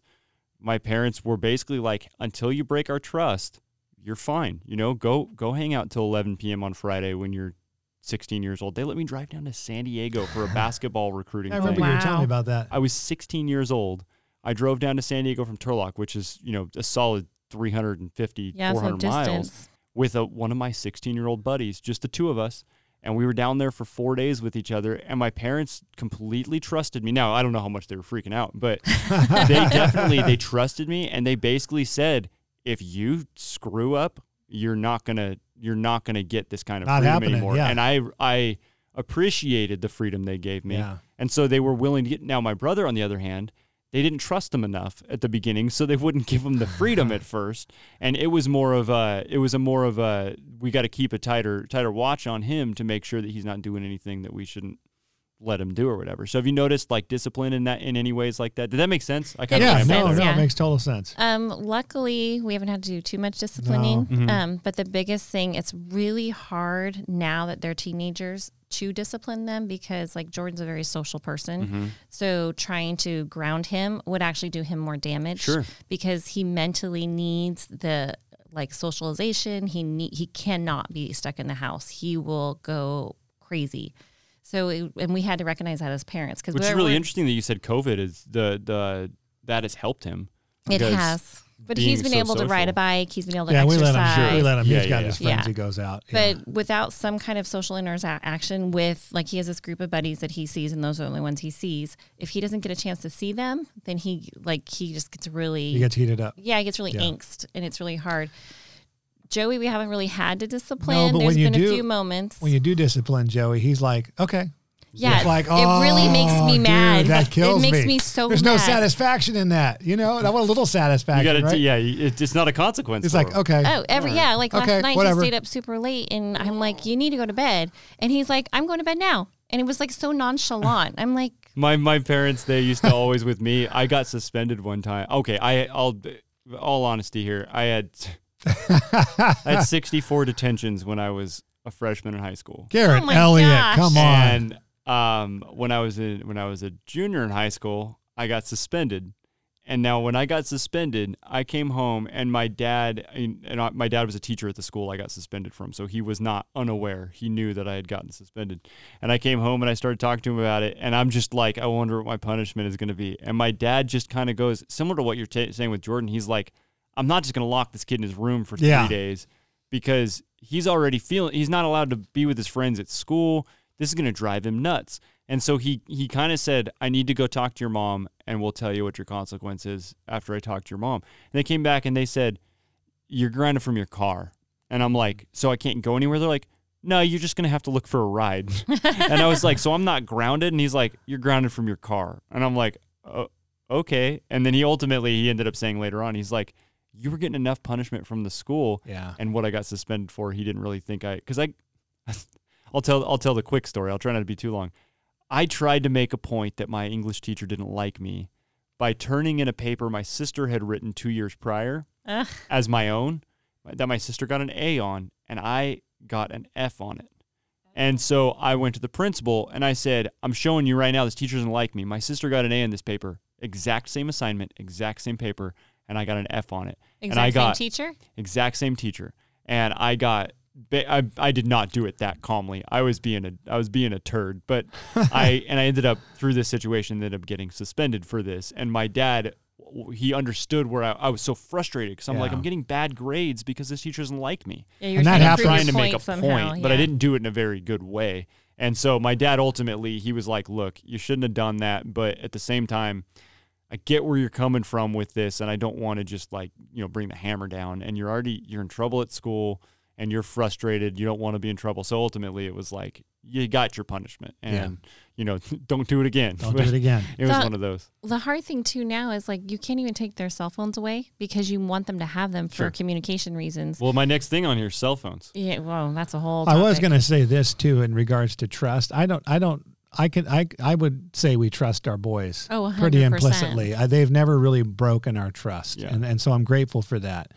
my parents were basically like, until you break our trust, you're fine. You know, go go hang out till 11 p.m. on Friday when you're 16 years old. They let me drive down to San Diego for a basketball recruiting I thing. remember you were telling me about that. I was 16 years old. I drove down to San Diego from Turlock, which is you know a solid 350, Yeah, so 400 miles with a, one of my 16 year old buddies, just the two of us. And we were down there for four days with each other. And my parents completely trusted me. Now, I don't know how much they were freaking out, but they definitely, they trusted me. And they basically said, if you screw up, you're not going to, you're not going to get this kind of Not freedom happening, anymore. yeah. And I, I appreciated the freedom they gave me. Yeah. And so they were willing to get, now my brother, on the other hand, they didn't trust him enough at the beginning, so they wouldn't give him the freedom at first. And it was more of a, it was a more of a, we got to keep a tighter, tighter watch on him to make sure that he's not doing anything that we shouldn't let him do or whatever. So have you noticed like discipline in that in any ways like that? Did that make sense? I kind It of Yeah, no, no, yeah. it makes total sense. Um, luckily, we haven't had to do too much disciplining. No. Mhm. Um, but the biggest thing, it's really hard now that they're teenagers to discipline them because, like, Jordan's a very social person. Mm-hmm. So trying to ground him would actually do him more damage. Sure. Because he mentally needs the like socialization. He need, he cannot be stuck in the house. He will go crazy. So it, and we had to recognize that as parents because Which is really interesting that you said COVID is the the that has helped him. It has. But he's been so able to ride a bike. He's been able to Yeah, we let him. Sure. We let him. Yeah, He's got yeah, his friends. Yeah. He goes out. But without some kind of social interaction with, like, he has this group of buddies that he sees, and those are the only ones he sees. If he doesn't get a chance to see them, then he, like, he just gets really, he gets heated up. yeah, he gets really Yeah. angst, and it's really hard. Joey, we haven't really had to discipline. No, but There's when you been a do- few moments. When you do discipline Joey, he's like, okay. yeah, It's like, it really oh, makes "Oh, me dude, mad. That kills it makes me. me, so There's mad. no satisfaction in that, you know. And I want a little You satisfaction, got to, right? yeah. It's, it's not a consequence. It's for like, him. okay, Oh, every yeah, like Okay, last night whatever. he stayed up super late, and I'm like, "You need to go to bed," and he's like, "I'm going to bed now," and it was like so nonchalant. I'm like, My my parents they used to always with me. I got suspended one time. Okay, I I'll all honesty here. I had I had 64 detentions when I was a freshman in high school. Garett Oh Elliott, gosh. come on. And um when I was in when I was a junior in high school, I got suspended. And now when I got suspended, I came home and my dad and and I- my dad was a teacher at the school I got suspended from, so he was not unaware. He knew that I had gotten suspended. And I came home and I started talking to him about it, and I'm just like, I wonder what my punishment is going to be. And my dad just kind of goes similar to what you're ta saying with Jordan. He's like, I'm not just going to lock this kid in his room for Yeah. three days because he's already feeling he's not allowed to be with his friends at school. This is going to drive him nuts. And so he he kind of said, "I need to go talk to your mom, and we'll tell you what your consequence is after I talk to your mom." And they came back and they said, "You're grounded from your car." And I'm like, "So I can't go anywhere?" They're like, "No, you're just going to have to look for a ride." and I was like, "So I'm not grounded?" And he's like, "You're grounded from your car." And I'm like, oh, "Okay." And then he ultimately he ended up saying later on, he's like, "You were getting enough punishment from the school." yeah. and what I got suspended for, he didn't really think I because I, I'll tell I'll tell the quick story. I'll try not to be too long. I tried to make a point that my English teacher didn't like me by turning in a paper my sister had written two years prior Ugh. as my own that my sister got an A on and I got an F on it. And so I went to the principal and I said, I'm showing you right now this teacher doesn't like me. My sister got an A in this paper, exact same assignment, exact same paper, and I got an F on it. exact and I same got teacher. exact same teacher. And i got I, I did not do it that calmly. I was being a i was being a turd. But i and i ended up through this situation ended up getting suspended for this. And my dad he understood where i, I was so frustrated because i'm like i'm getting bad grades because this teacher doesn't like me. Yeah, you're And that trying to trying to make a somehow, point, but I didn't do it in a very good way. And so my dad ultimately he was like, "Look, you shouldn't have done that, but at the same time, I get where you're coming from with this, and I don't want to just like you know bring the hammer down. And you're already you're in trouble at school, and you're frustrated. You don't want to be in trouble. So ultimately, it was like you got your punishment, and Yeah. you know, don't do it again. Don't do it again. It was The- one of those. The hard thing too now is like you can't even take their cell phones away because you want them to have them for Sure. communication reasons. Well, my next thing on here is cell phones. Yeah, well, that's a whole. I was going to say this too in regards to trust. I don't. I don't. I could I. I would say we trust our boys Oh, pretty implicitly. Uh, they've never really broken our trust, Yeah. and and so I'm grateful for that.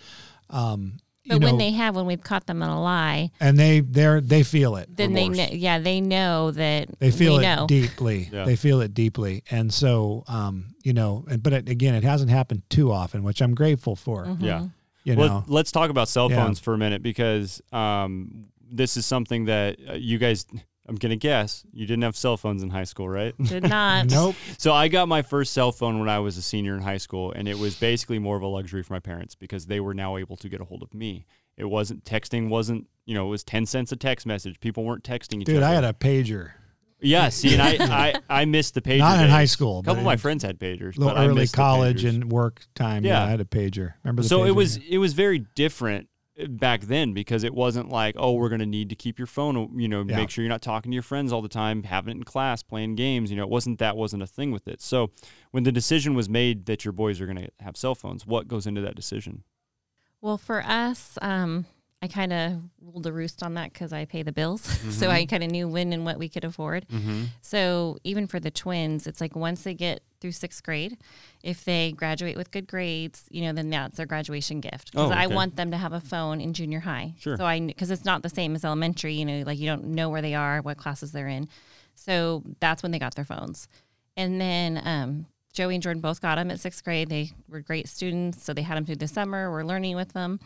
Um, But you know, when they have, when we've caught them in a lie, and they they're they feel it. then they know, yeah, they know that They feel we it know. deeply. Yeah. They feel it deeply, and so um, you know. And, but it, again, it hasn't happened too often, which I'm grateful for. Mhm. Yeah. You Well, know, let's talk about cell Yeah. phones for a minute because um, this is something that uh, you guys, I'm going to guess, you didn't have cell phones in high school, right? Did not. nope. So I got my first cell phone when I was a senior in high school, and it was basically more of a luxury for my parents because they were now able to get a hold of me. It wasn't texting, wasn't you know, it was ten cents a text message. People weren't texting each Dude, other. Dude, I had a pager. yeah. See, and I I, I missed the pager. Not in high school, A couple of my friends had pagers, little but early missed college and work time. Yeah. Yeah. I had a pager. Remember the so it pager? was it was very different back then because it wasn't like oh we're going to need to keep your phone you know Yeah. make sure you're not talking to your friends all the time having it in class playing games you know it wasn't that wasn't a thing with it so when the decision was made that your boys are going to have cell phones what goes into that decision Well, for us, um, I kind of ruled the roost on that because I pay the bills. so Mm-hmm. I kind of knew when and what we could afford. So even for the twins, it's like once they get through sixth grade, if they graduate with good grades, you know, then that's their graduation gift. Because Oh, I want them to have a phone in junior high. Sure. So I, because it's not the same as elementary, you know, like you don't know where they are, what classes they're in. So that's when they got their phones. And then um, Joey and Jordan both got them at sixth grade. They were great students. So they had them through the summer. We're learning with them.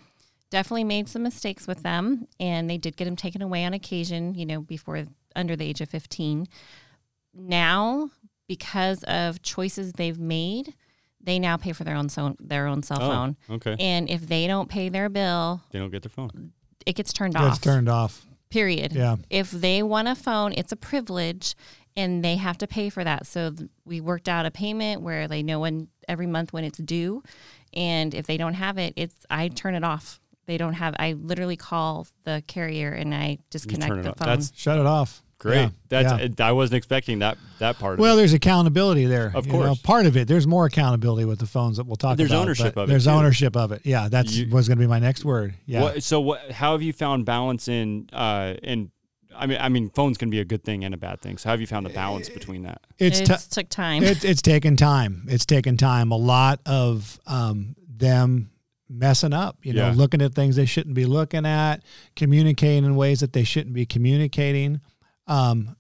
Definitely made some mistakes with them. And they did get them taken away on occasion, you know, before under the age of 15. Now, because of choices they've made, they now pay for their own, so- their own cell Oh, phone. okay And if they don't pay their bill, they don't get their phone it gets turned Gets off. It's turned off. Period. Yeah. If they want a phone, it's a privilege and they have to pay for that. So th- we worked out a payment where they know when every month when it's due. And if they don't have it, it's I turn it off. They don't have I literally call the carrier and I disconnect the off. phone. That's Shut it off. great Yeah. that's Yeah. I wasn't expecting that that part Well, of it. there's accountability there. Of you know. course. part of it. There's more accountability with the phones that we'll talk There's about. ownership but of it, There's too. ownership of it. Yeah, that's You- was going to be my next word. Yeah. What, so what how have you found balance in uh in I mean I mean phones can be a good thing and a bad thing so how have you found the balance between that It's it t- took time. it's it's taken time. It's taken time. A lot of um, them messing up. You know, Yeah. looking at things they shouldn't be looking at, communicating in ways that they shouldn't be communicating. Um,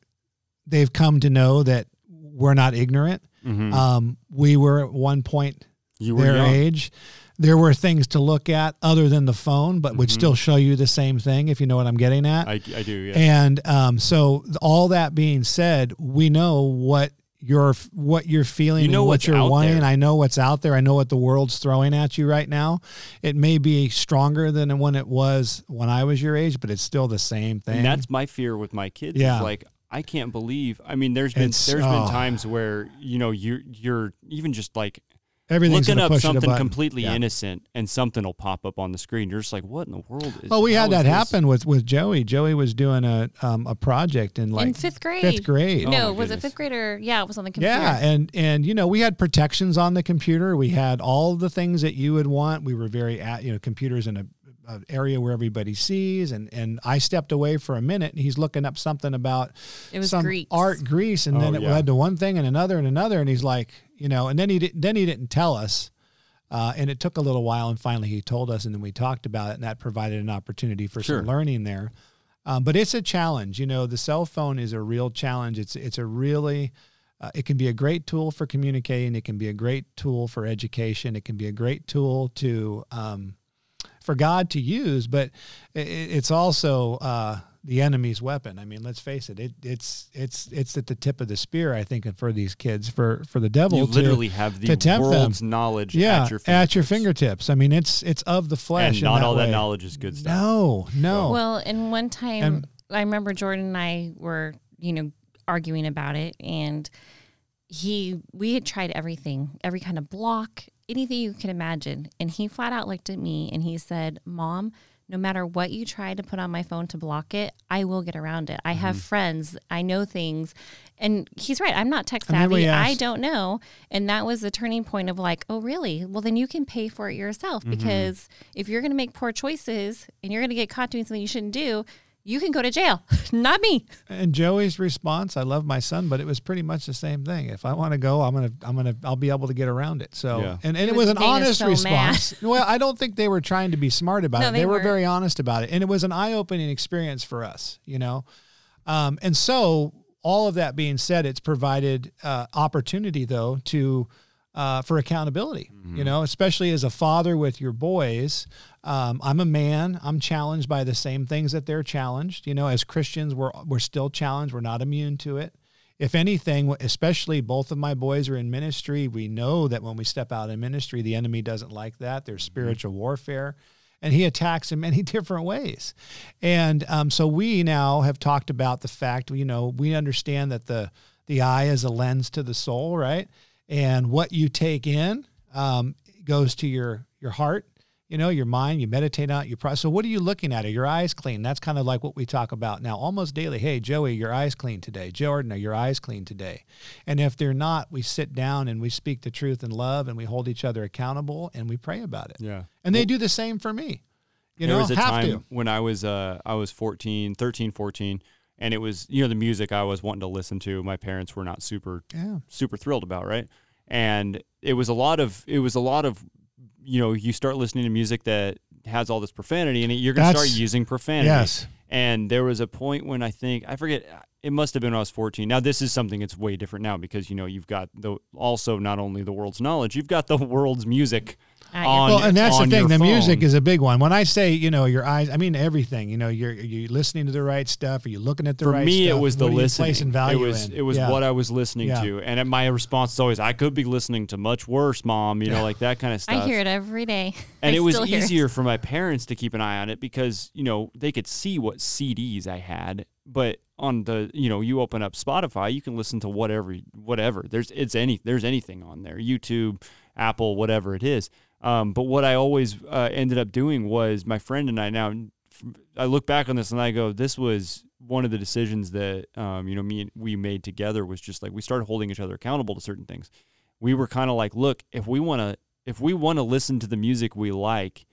they've come to know that we're not ignorant. Mhm. Um, we were at one point you their young. age. There were things to look at other than the phone, but would Mhm. still show you the same thing, if you know what I'm getting at. I, I do yeah And um, so, all that being said, we know what you're what you're feeling You know and what you're wanting. there. I know what's out there. I know what the world's throwing at you right now. It may be stronger than when it was when I was your age, but it's still the same thing. And that's my fear with my kids. Yeah. Like I can't believe. I mean, there's been It's- there's oh. been times where you know you're you're even just like Everything's looking up push at a something completely Yeah. innocent and something will pop up on the screen. You're just like, what in the world is? Well, we had is that this? happen with with Joey. Joey was doing a um, a project in like in fifth grade. fifth grade. Oh, no, my was it fifth grade or yeah, it was on the computer. Yeah, and and you know we had protections on the computer. We had all the things that you would want. We were very at you know computers in a, a area where everybody sees. And and I stepped away for a minute, and he's looking up something about It was some Greeks. art Greece, and Oh, then it yeah. led to one thing and another and another, and he's like, you know, and then he didn't then he didn't tell us. Uh, and it took a little while, and finally he told us, and then we talked about it, and that provided an opportunity for Sure. some learning there. Um, but it's a challenge. You know, the cell phone is a real challenge. It's it's a really uh, it can be a great tool for communicating. It can be a great tool for education. It can be a great tool to um, for God to use. But i it's also uh, the enemy's weapon. I mean, let's face it. It it's it's it's at the tip of the spear. I think for these kids, for for the devil You to- literally have the to tempt them. world's knowledge yeah at your at your fingertips. fingertips. I mean, it's it's of the flesh. and not that all that knowledge is good stuff. No, no. Well, and one time And- I remember Jordan and I were, you know, arguing about it and he we had tried everything, every kind of block, anything you can imagine. And he flat out looked at me and he said, "Mom, no matter what you try to put on my phone to block it, I will get around it. I Mm-hmm. have friends, I know things. And he's right. I'm not tech And then we savvy. I don't know. And that was the turning point of like, oh, really? Well, then you can pay for it yourself Mm-hmm. because if you're going to make poor choices and you're going to get caught doing something you shouldn't do, you can go to jail, not me. And Joey's response, I love my son, but it was pretty much the same thing. If I want to go, I'm gonna, I'm gonna, I'll be able to get around it. So, Yeah. and, and it He was was an honest so response. well, I don't think they were trying to be smart about No, it. They, they were very honest about it, and it was an eye-opening experience for us. You know, um, and so all of that being said, it's provided uh, opportunity though to. Uh, for accountability, you know, especially as a father with your boys. Um, I'm a man. I'm challenged by the same things that they're challenged. You know, as Christians, we're we're still challenged. We're not immune to it. If anything, especially both of my boys are in ministry, we know that when we step out in ministry, the enemy doesn't like that. There's spiritual warfare, and he attacks in many different ways. And um, so we now have talked about the fact, you know, we understand that the the eye is a lens to the soul, right? And what you take in um, goes to your your heart, you know, your mind. You meditate on it. You process. So what are you looking at? Are your eyes clean? That's kind of like what we talk about now, almost daily. Hey, Joey, your eyes clean today. Jordan, are your eyes clean today? And if they're not, we sit down and we speak the truth in love, and we hold each other accountable, and we pray about it. Yeah. And they do the same for me. You there know, was a have time to. when I was uh I was 14, 13, 14 and it was you know the music I was wanting to listen to my parents were not super Yeah. super thrilled about, right? And it was a lot of it was a lot of you know, you start listening to music that has all this profanity and you're going to start using profanity. Yes. And there was a point when I think I forget it must have been when I was 14. Now this is something that's way different now because you know you've got the also not only the world's knowledge, you've got the world's music on Well, and that's the thing. your The music is a big one. When I say, you know, your eyes, I mean everything. You know, you're you listening to the right stuff? Are you looking at the right for right me stuff? it was the What are you listening value it was in? it was Yeah. what i was listening Yeah. to and my response is always i could be listening to much worse mom you know like that kind of stuff I hear it every day. and I it was still hear easier for my parents to keep an eye on it because you know they could see what cds i had but on the you know you open up spotify you can listen to whatever whatever there's it's any there's anything on there youtube apple whatever it is um, but what i always uh, ended up doing was my friend and i now i look back on this and i go this was one of the decisions that um, you know me and we made together was just like we started holding each other accountable to certain things we were kind of like look if we want to if we want to listen to the music we like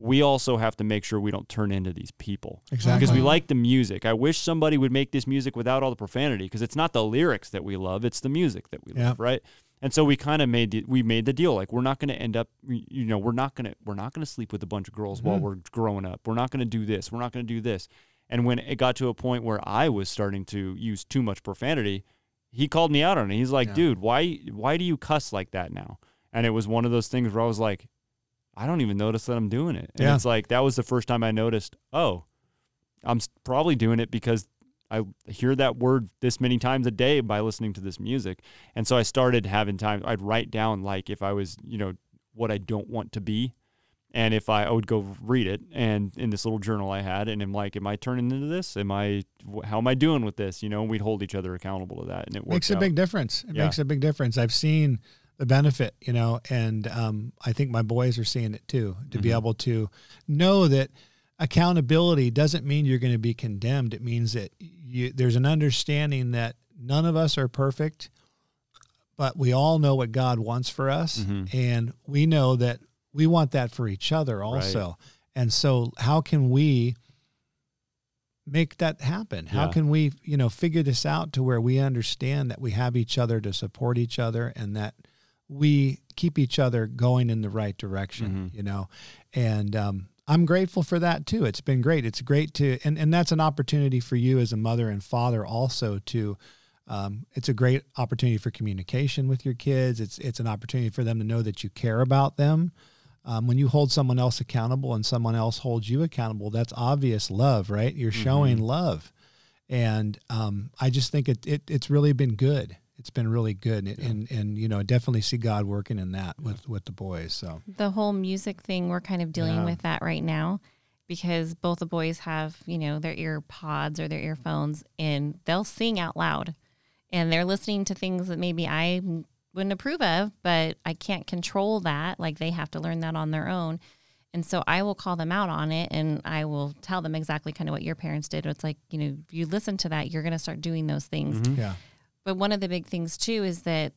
we also have to make sure we don't turn into these people Exactly. because we like the music i wish somebody would make this music without all the profanity because it's not the lyrics that we love it's the music that we Yeah. love right and so we kind of made the, we made the deal like we're not going to end up you know we're not going to we're not going to sleep with a bunch of girls while mm-hmm. we're growing up. We're not going to do this we're not going to do this. And when it got to a point where i was starting to use too much profanity he called me out on it. He's like Yeah. dude why why do you cuss like that now? And it was one of those things where i was like i don't even notice that i'm doing it. And Yeah. it's like that was the first time i noticed oh i'm probably doing it because I hear that word this many times a day by listening to this music. And so I started having time. I'd write down like if I was, you know, what I don't want to be. And if I, I would go read it and in this little journal I had, and I'm like, am I turning into this? Am I, how am I doing with this? You know, we'd hold each other accountable to that. And it makes a out. big difference. It Yeah. makes a big difference. I've seen the benefit, you know, and um, I think my boys are seeing it too. To be Mhm. able to know that accountability doesn't mean you're going to be condemned. It means that you, there's an understanding that none of us are perfect, but we all know what God wants for us, Mhm. and we know that we want that for each other also. And so, how can we? make that happen? How Yeah. can we, you know, figure this out to where we understand that we have each other to support each other and that we keep each other going in the right direction, Mhm. you know? And um, I'm grateful for that too. It's been great. It's great to, and, and that's an opportunity for you as a mother and father also to, um, it's a great opportunity for communication with your kids. It's, it's an opportunity for them to know that you care about them. Um, when you hold someone else accountable and someone else holds you accountable, that's obvious love, right? You're showing love, and um, I just think it, it it's really been good. It's been really good, and, and and you know, definitely see God working in that with with the boys. So the whole music thing we're kind of dealing Yeah. with that right now because both the boys have you know their ear pods or their earphones and they'll sing out loud and they're listening to things that maybe i wouldn't approve of but i can't control that like they have to learn that on their own And so I will call them out on it and I will tell them exactly kind of what your parents did. It's like, you know, if you listen to that, you're going to start doing those things. Mm-hmm. Yeah. But one of the big things too is that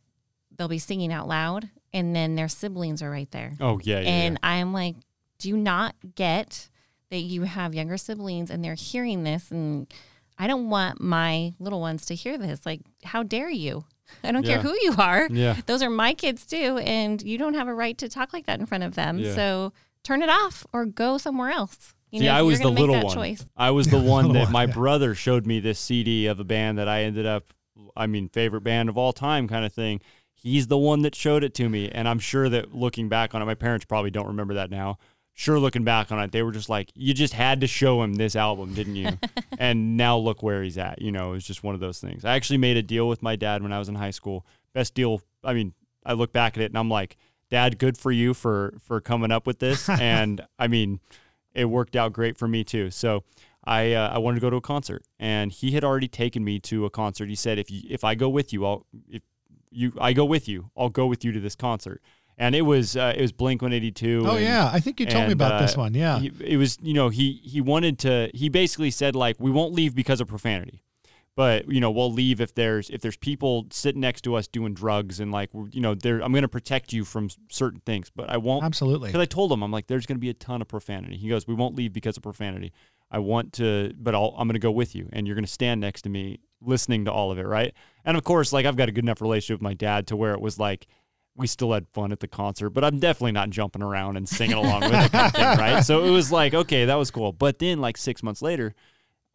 they'll be singing out loud and then their siblings are right there. Oh yeah, yeah. And I'm like, do you not get that you have younger siblings and they're hearing this? And I don't want my little ones to hear this. Like, how dare you? I don't Yeah. care who you are. yeah. Those are my kids too. And you don't have a right to talk like that in front of them. Yeah. So turn it off or go somewhere else. You See, know, I was the little one. Choice. I was the one Little that one, my yeah. brother showed me this CD of a band that I ended up, I mean, favorite band of all time kind of thing. He's the one that showed it to me. And I'm sure that looking back on it, my parents probably don't remember that now. Sure, looking back on it, they were just like, you just had to show him this album, didn't you? and now look where he's at. You know, it's just one of those things. I actually made a deal with my dad when I was in high school. Best deal. I mean, I look back at it and I'm like, Dad, good for you for for coming up with this. and I mean, it worked out great for me too. So I uh, I wanted to go to a concert, and he had already taken me to a concert. He said, if you if I go with you, I'll if you I go with you, I'll go with you to this concert. And it was uh, it was Blink One Eighty Two. Oh yeah, I think you told me and, about this uh, one. Yeah. he, it was you know he he wanted to he basically said like we won't leave because of profanity but you know we'll leave if there's if there's people sitting next to us doing drugs and like we're, you know there i'm going to protect you from certain things but i won't Absolutely. because i told him i'm like there's going to be a ton of profanity he goes we won't leave because of profanity i want to but I'll, i'm going to go with you and you're going to stand next to me listening to all of it right and of course like i've got a good enough relationship with my dad to where it was like we still had fun at the concert, but I'm definitely not jumping around and singing along with it, kind of thing, right? So it was like, okay, that was cool. But then, like six months later,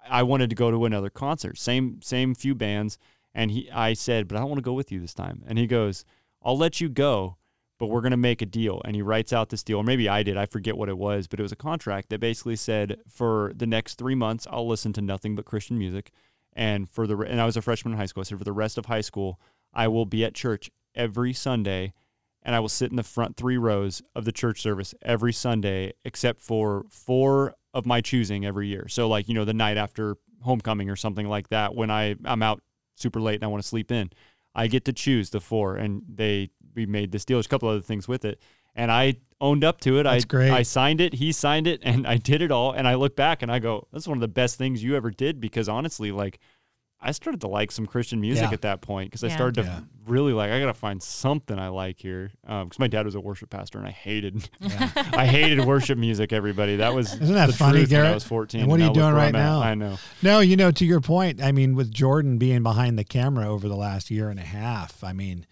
I wanted to go to another concert, same same few bands, and he, I said, but I don't want to go with you this time. And he goes, I'll let you go, but we're gonna make a deal. And he writes out this deal, or maybe I did, I forget what it was, but it was a contract that basically said for the next three months, I'll listen to nothing but Christian music, and for the and I was a freshman in high school, I said for the rest of high school, I will be at church every Sunday and I will sit in the front three rows of the church service every Sunday, except for four of my choosing every year. So, like, you know, the night after homecoming or something like that, when I, I'm out super late and I want to sleep in, I get to choose the four. And they, we made this deal. There's a couple other things with it. And I owned up to it. That's I, great. I signed it. He signed it. And I did it all. And I look back and I go, that's one of the best things you ever did because honestly, like, I started to like some Christian music Yeah. at that point because I started to Yeah. really like. I gotta find something I like here um, because my dad was a worship pastor and I hated, I hated worship music. Everybody, that was Isn't that the funny, truth when I was fourteen. And what are you doing right I'm at. now? I know. No, you know, to your point, I mean, with Jordan being behind the camera over the last year and a half, I mean,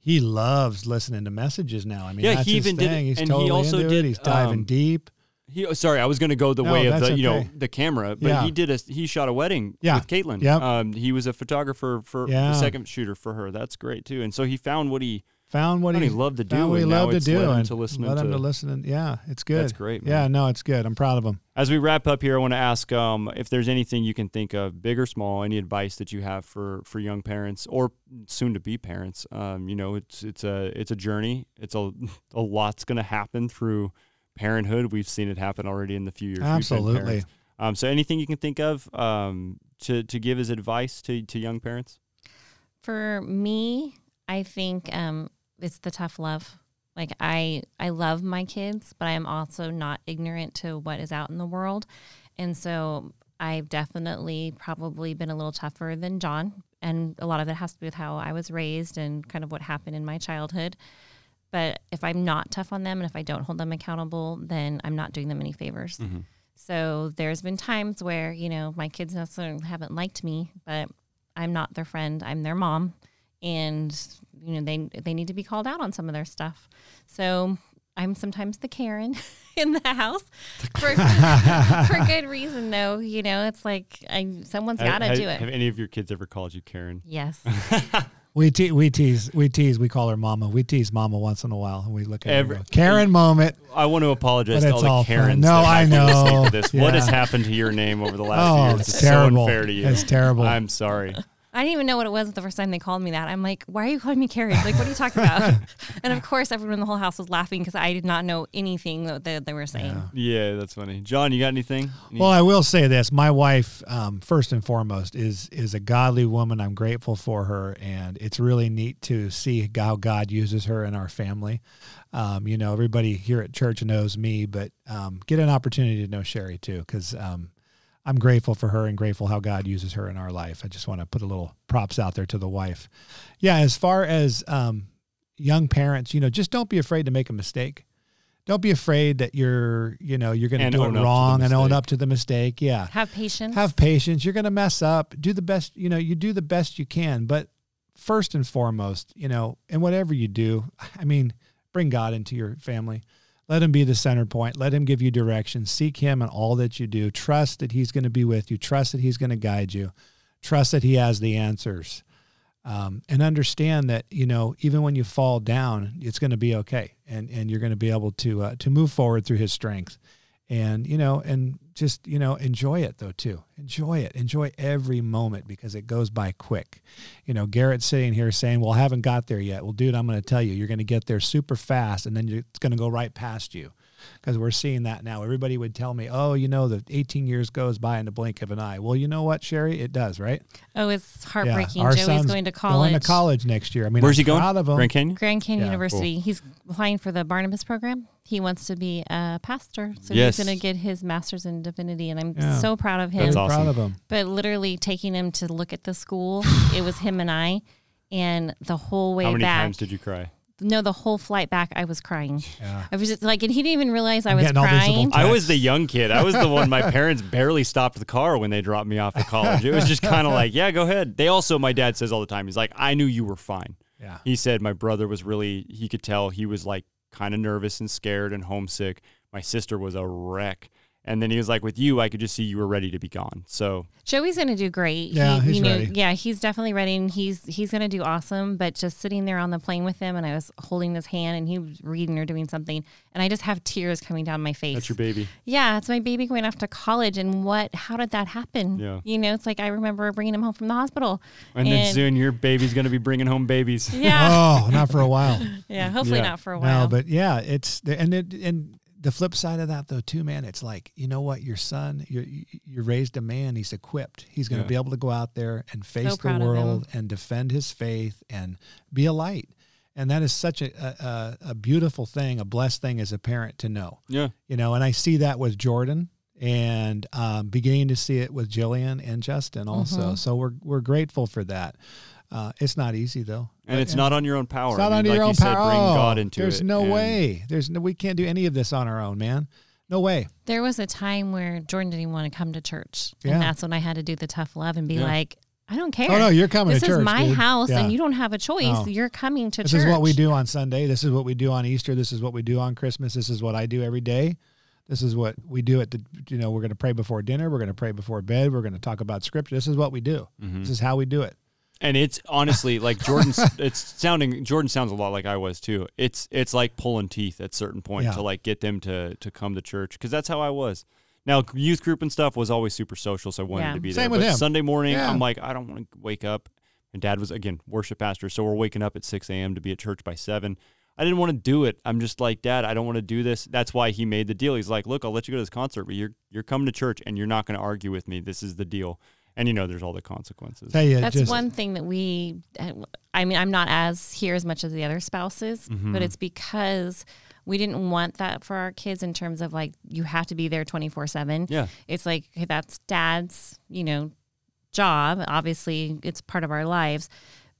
he loves listening to messages now. I mean, Yeah, that's he even did- He's and he also did, it. He's diving um, deep. He, oh, sorry, I was going to go the No, way of the you know the camera, but Yeah. he did a he shot a wedding Yeah. with Caitlin. Yep. Um, he was a photographer for Yeah. the second shooter for her. That's great too. And so he found what he Found what what he, he loved to do, found what he and now loved to it's do, and to listening let him to- to listen. And, yeah, it's good. That's great, Yeah, no, it's good. I'm proud of him. As we wrap up here, I want to ask um, if there's anything you can think of, big or small, any advice that you have for for young parents or soon to be parents. Um, you know, it's it's a it's a journey. It's a a lot's going to happen through parenthood. We've seen it happen already in the few years. Absolutely. Um, so anything you can think of um, to to give as advice to to young parents? For me, I think um, it's the tough love. Like I, I love my kids, but I am also not ignorant to what is out in the world, and so I've definitely probably been a little tougher than John, and a lot of it has to do with how I was raised and kind of what happened in my childhood. But if I'm not tough on them and if I don't hold them accountable, then I'm not doing them any favors. Mm-hmm. So there's been times where, you know, my kids necessarily haven't liked me, but I'm not their friend. I'm their mom. And, you know, they they need to be called out on some of their stuff. So I'm sometimes the Karen in the house for, for good reason though. You know, it's like I someone's gotta do it. Have any of your kids ever called you Karen? yes. We te- we tease we tease we call her Mama. We tease Mama once in a while, and we look at Every- her. go, Karen moment. I want to apologize But to it's all all the fun. Karens. No, that I might be listening know. to This. What has happened to your name over the last Oh, few years? it's It's terrible. so unfair to you. It's terrible. I'm sorry. I didn't even know what it was the first time they called me that. I'm like, why are you calling me Carrie? Like, what are you talking about? and of course, everyone in the whole house was laughing because I did not know anything that they, they were saying. Yeah, that's funny. John, you got anything? Any- Well, I will say this: my wife, um, first and foremost, is is a godly woman. I'm grateful for her, and it's really neat to see how God uses her in our family. Um, you know, everybody here at church knows me, but um, get an opportunity to know Cheri too, because um, I'm grateful for her and grateful how God uses her in our life. I just want to put a little props out there to the wife. Yeah, as far as um, young parents, you know, just don't be afraid to make a mistake. Don't be afraid that you're, you know, you're going to do it up to the wrong and own up to the mistake. Yeah. Have patience. Have patience. You're going to mess up. Do the best, you know, you do the best you can. But first and foremost, you know, and whatever you do, I mean, bring God into your family. Let him be the center point. Let him give you direction. Seek him in all that you do. Trust that he's going to be with you. Trust that he's going to guide you. Trust that he has the answers. Um, and understand that you know even when you fall down, it's going to be okay, and and you're going to be able to uh, to move forward through His strength, and you know, and just you know, enjoy it though too. Enjoy it. Enjoy every moment because it goes by quick. You know, Garett's sitting here saying, "Well, I haven't got there yet." Well, dude, I'm going to tell you, you're going to get there super fast, and then it's going to go right past you because we're seeing that now. Everybody would tell me, "Oh, you know, the 18 years goes by in the blink of an eye." Well, you know what, Cheri, it does, right? oh, it's heartbreaking. our Joey's son's going to college. Going to college next year. I mean, Where's I'm he going? Proud of him. Grand Canyon. Grand Canyon Yeah, University. He's applying for the Barnabas program. He wants to be a pastor, so Yes. he's going to get his master's in divinity, and I'm Yeah. so proud of him. That's Very awesome. proud of him. But literally taking him to look at the school, it was him and I, and the whole way How many back. times did you cry? No, the whole flight back, I was crying. Yeah. I was just like, and he didn't even realize I I'm was getting all these little crying. I was the young kid. I was the one my parents barely stopped the car when they dropped me off at college. It was just kind of like, yeah, go ahead. They also, my dad says all the time, he's like, I knew you were fine. Yeah. He said my brother was really, he could tell he was like kind of nervous and scared and homesick. My sister was a wreck. And then he was like, with you, I could just see you were ready to be gone. So Joey's going to do great. Yeah, he, he's you know, ready. Yeah, he's definitely ready, and he's he's going to do awesome. But just sitting there on the plane with him, and I was holding his hand, and he was reading or doing something, and I just have tears coming down my face. that's your baby. Yeah, it's my baby going off to college, and what? How did that happen? Yeah. you know, it's like I remember bringing him home from the hospital, And, then soon your baby's going to be bringing home babies. Yeah, Oh, not for a while. yeah. Hopefully Yeah. not for a while. No, but yeah, it's and it, and the flip side of that though too, man. It's like you know what, your son, you you raised a man. He's equipped. He's going to Yeah. be able to go out there and face the proud of him. world and defend his faith and be a light. And that is such a, a a beautiful thing, a blessed thing as a parent to know. Yeah. You know, and I see that with Jordan and um, beginning to see it with Jillian and Justin also. Mhm. So we're we're grateful for that. Uh, it's not easy though, And it's not on your own power. it's not I mean, under like your you own said, power. bring Oh, God into There's it. no and- way. There's no. We can't do any of this on our own, man. No way. There was a time where Jordan didn't even want to come to church, Yeah. and that's when I had to do the tough love and be Yeah. like, I don't care. Oh no, you're coming this to church. is my dude. house, Yeah. and you don't have a choice. No. You're coming to This church. is what we do on Sunday. This is what we do on Easter. This is what we do on Christmas. This is what I do every day. This is what we do at the. You know, we're going to pray before dinner. We're going to pray before bed. We're going to talk about scripture. This is what we do. Mhm. This is how we do it. And it's honestly like Jordan's. it's sounding. Jordan sounds a lot like I was too. It's it's like pulling teeth at certain point Yeah. to like get them to to come to church because that's how I was. Now youth group and stuff was always super social, so I wanted Yeah. to be Same there. with but him. Sunday morning, Yeah. I'm like, I don't want to wake up. And Dad was again worship pastor, so we're waking up at 6 a.m. to be at church by seven. I didn't want to do it. I'm just like, Dad, I don't want to do this. That's why he made the deal. He's like, Look, I'll let you go to this concert, but you're you're coming to church and you're not going to argue with me. This is the deal. And you know, there's all the consequences. Tell you, That's just, one thing that we. I mean, I'm not as here as much as the other spouses, Mhm. but it's because we didn't want that for our kids in terms of like you have to be there 24 seven. Yeah. It's like hey, that's dad's, you know, job. Obviously, it's part of our lives,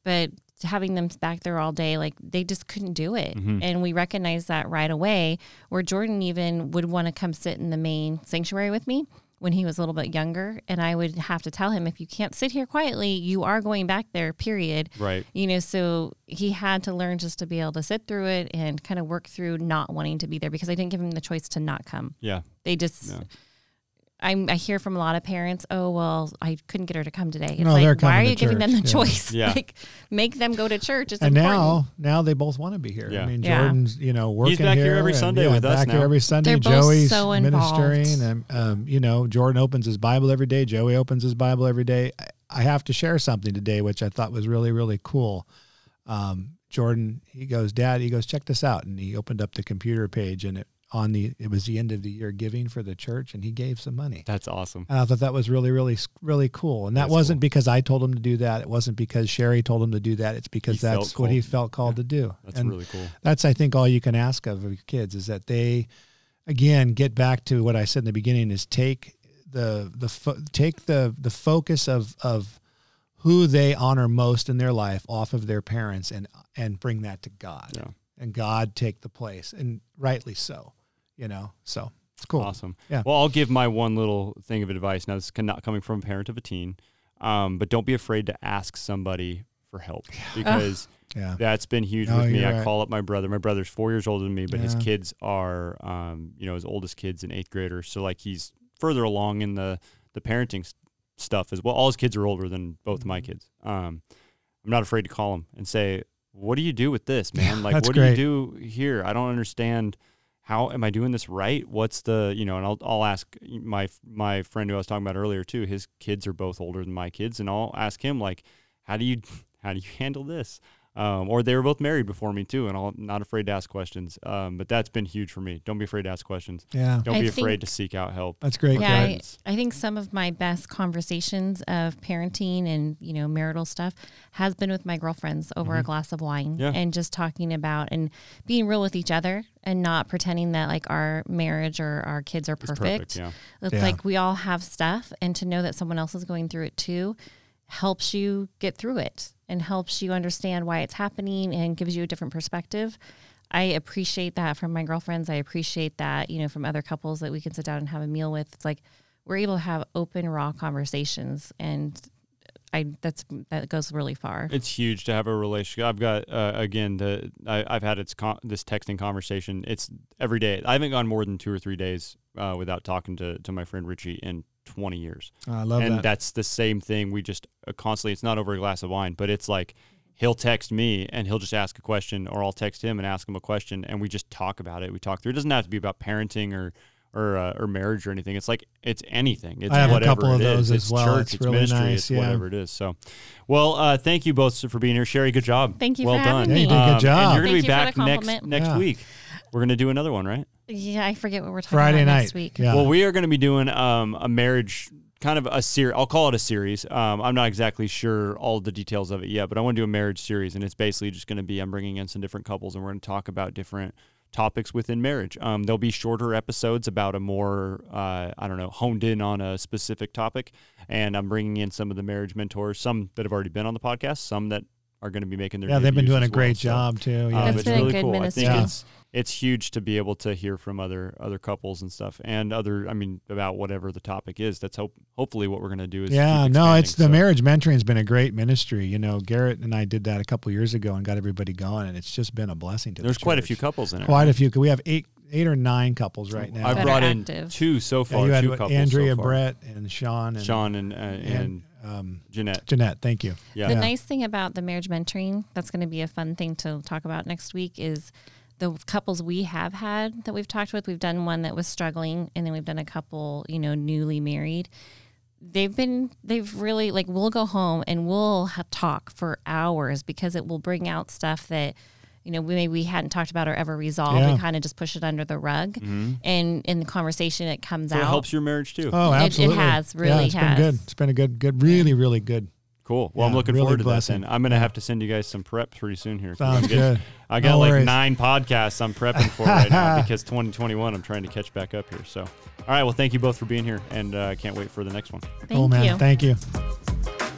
but having them back there all day, like they just couldn't do it. Mhm. And we recognized that right away. Where Jordan even would want to come sit in the main sanctuary with me when he was a little bit younger, and I would have to tell him, if you can't sit here quietly, you are going back there. Period Right. you know so he had to learn just to be able to sit through it and kind of work through not wanting to be there because i didn't give him the choice to not come Yeah. they just Yeah. I'm, I hear from a lot of parents, oh well, I couldn't get her to come today. It's No, they're like, why are to you giving them the. Yeah. choice? Yeah. Like, make them go to church. It's and important. now, now they both want to be here. Yeah. I mean, Jordan's, you know, working He's back here every and, Sunday yeah, with us back now. here every Sunday. They're both Joey's so involved. ministering, and um, you know, Jordan opens his Bible every day. Joey opens his Bible every day. I, I have to share something today, which I thought was really, really cool. Um, Jordan, he goes, Dad, he goes, check this out. And he opened up the computer page and it on the, it was the end of the year giving for the church and he gave some money. That's awesome. And I thought that was really, really, really cool. And that That's wasn't cool. because I told him to do that. It wasn't because Cheri told him to do that. It's because He that's what he felt called to do. That's and really cool. that's, I think, all you can ask of your kids is that they, again, get back to what I said in the beginning: is take the the fo- take the the focus of of who they honor most in their life off of their parents and and bring that to God. Yeah. And God take the place, and rightly so. You know, so it's cool. Awesome. Yeah. Well, I'll give my one little thing of advice. Now, this is not coming from a parent of a teen, um, but don't be afraid to ask somebody for help because Yeah. that's been huge No, with me. I right. call up my brother. My brother's four years older than me, but his kids are, um, you know, his oldest kid's an eighth grader. So like he's further along in the the parenting s- stuff as well. All his kids are older than both my Mm-hmm. kids. Um, I'm not afraid to call him and say, "What do you do with this, man? Like, what great. do you do here? I don't understand." How am I doing this right? What's the you know? And I'll I'll ask my my friend who I was talking about earlier too. His kids are both older than my kids, and I'll ask him like, how do you how do you handle this? Um, or they were both married before me too, and I'm not afraid to ask questions. Um, but that's been huge for me. Don't be afraid to ask questions. Yeah. Don't I be afraid to seek out help. That's great. yeah, I. I think some of my best conversations of parenting and you know marital stuff has been with my girlfriends over a glass of wine Mm-hmm. Yeah. and just talking about and being real with each other and not pretending that like our marriage or our kids are It's perfect. Yeah. It's Yeah. like we all have stuff, and to know that someone else is going through it too helps you get through it and helps you understand why it's happening and gives you a different perspective. I appreciate that from my girlfriends. I appreciate that, you know, from other couples that we can sit down and have a meal with. It's like we're able to have open, raw conversations, and I that's that goes really far. It's huge to have a relationship. I've got uh, again the I, I've had it's con- this texting conversation. It's every day. I haven't gone more than two or three days uh, without talking to to my friend Richie in 20 years. I love and that. that's the same thing. We just uh, constantly. It's not over a glass of wine, but it's like he'll text me and he'll just ask a question, or I'll text him and ask him a question, and we just talk about it. We talk through. It doesn't have to be about parenting or. Or, uh, or marriage or anything. It's like it's anything. It's I have a whatever couple of it is. those as It's well. Church, It's it's, really ministry. nice, It's yeah. whatever it is. So, well, uh, thank you both for being here. Cheri, good job. Thank you well for done. having Yeah, you me. did a good Um, job. And you're going to be back next next Yeah. week. We're going to do another one, right? Yeah, I forget what we're talking Friday about night. next week. Yeah. Well, we are going to be doing um, a marriage kind of a series. I'll call it a series. Um, I'm not exactly sure all the details of it yet, but I want to do a marriage series, and it's basically just going to be I'm bringing in some different couples, and we're going to talk about different topics within marriage. Um, there'll be shorter episodes about a more uh, I don't know honed in on a specific topic, and I'm bringing in some of the marriage mentors, some that have already been on the podcast, some that are going to be making their yeah, they've been doing a as well. great So, job too. um, Yeah. That's it's been really good cool. I think Yeah. it's it's huge to be able to hear from other other couples and stuff, and other. I mean, about whatever the topic is. That's hope. Hopefully, what we're going to do is yeah, no, it's the marriage mentoring has been a great ministry. You know, Garett and I did that a couple years ago and got everybody going, and it's just been a blessing to. There's the quite a few couples in it. Quite a few. We have eight, eight or nine couples right now. I That brought in two so Yeah, far. you had two couples Andrea, so far. Bret, and Sean, and Sean, and uh, and, and um, Jeanette. Jeanette. Thank you. Yeah. The Yeah. nice thing about the marriage mentoring, that's going to be a fun thing to talk about next week, is the couples we have had that we've talked with. We've done one that was struggling, and then we've done a couple, you know, newly married. They've been, they've really, like, we'll go home and we'll ha- talk for hours because it will bring out stuff that, you know, we maybe we hadn't talked about or ever resolved. Yeah. We kind of just push it under the rug. And in the conversation, it comes Mm-hmm. So out. it helps your marriage too. Oh, It- it absolutely. has, yeah, really it's has. been good. It's been a good, good, really, really good. Cool. Well, I'm looking really forward to blessing. that. Then I'm going to have to send you guys some prep pretty soon here. Sounds I'm getting- good. I got No like worries. nine podcasts I'm prepping for right now because 2021 I'm trying to catch back up here. So, all right. Well, thank you both for being here, and uh, I can't wait for the next one. Thank cool, man. you. Thank you.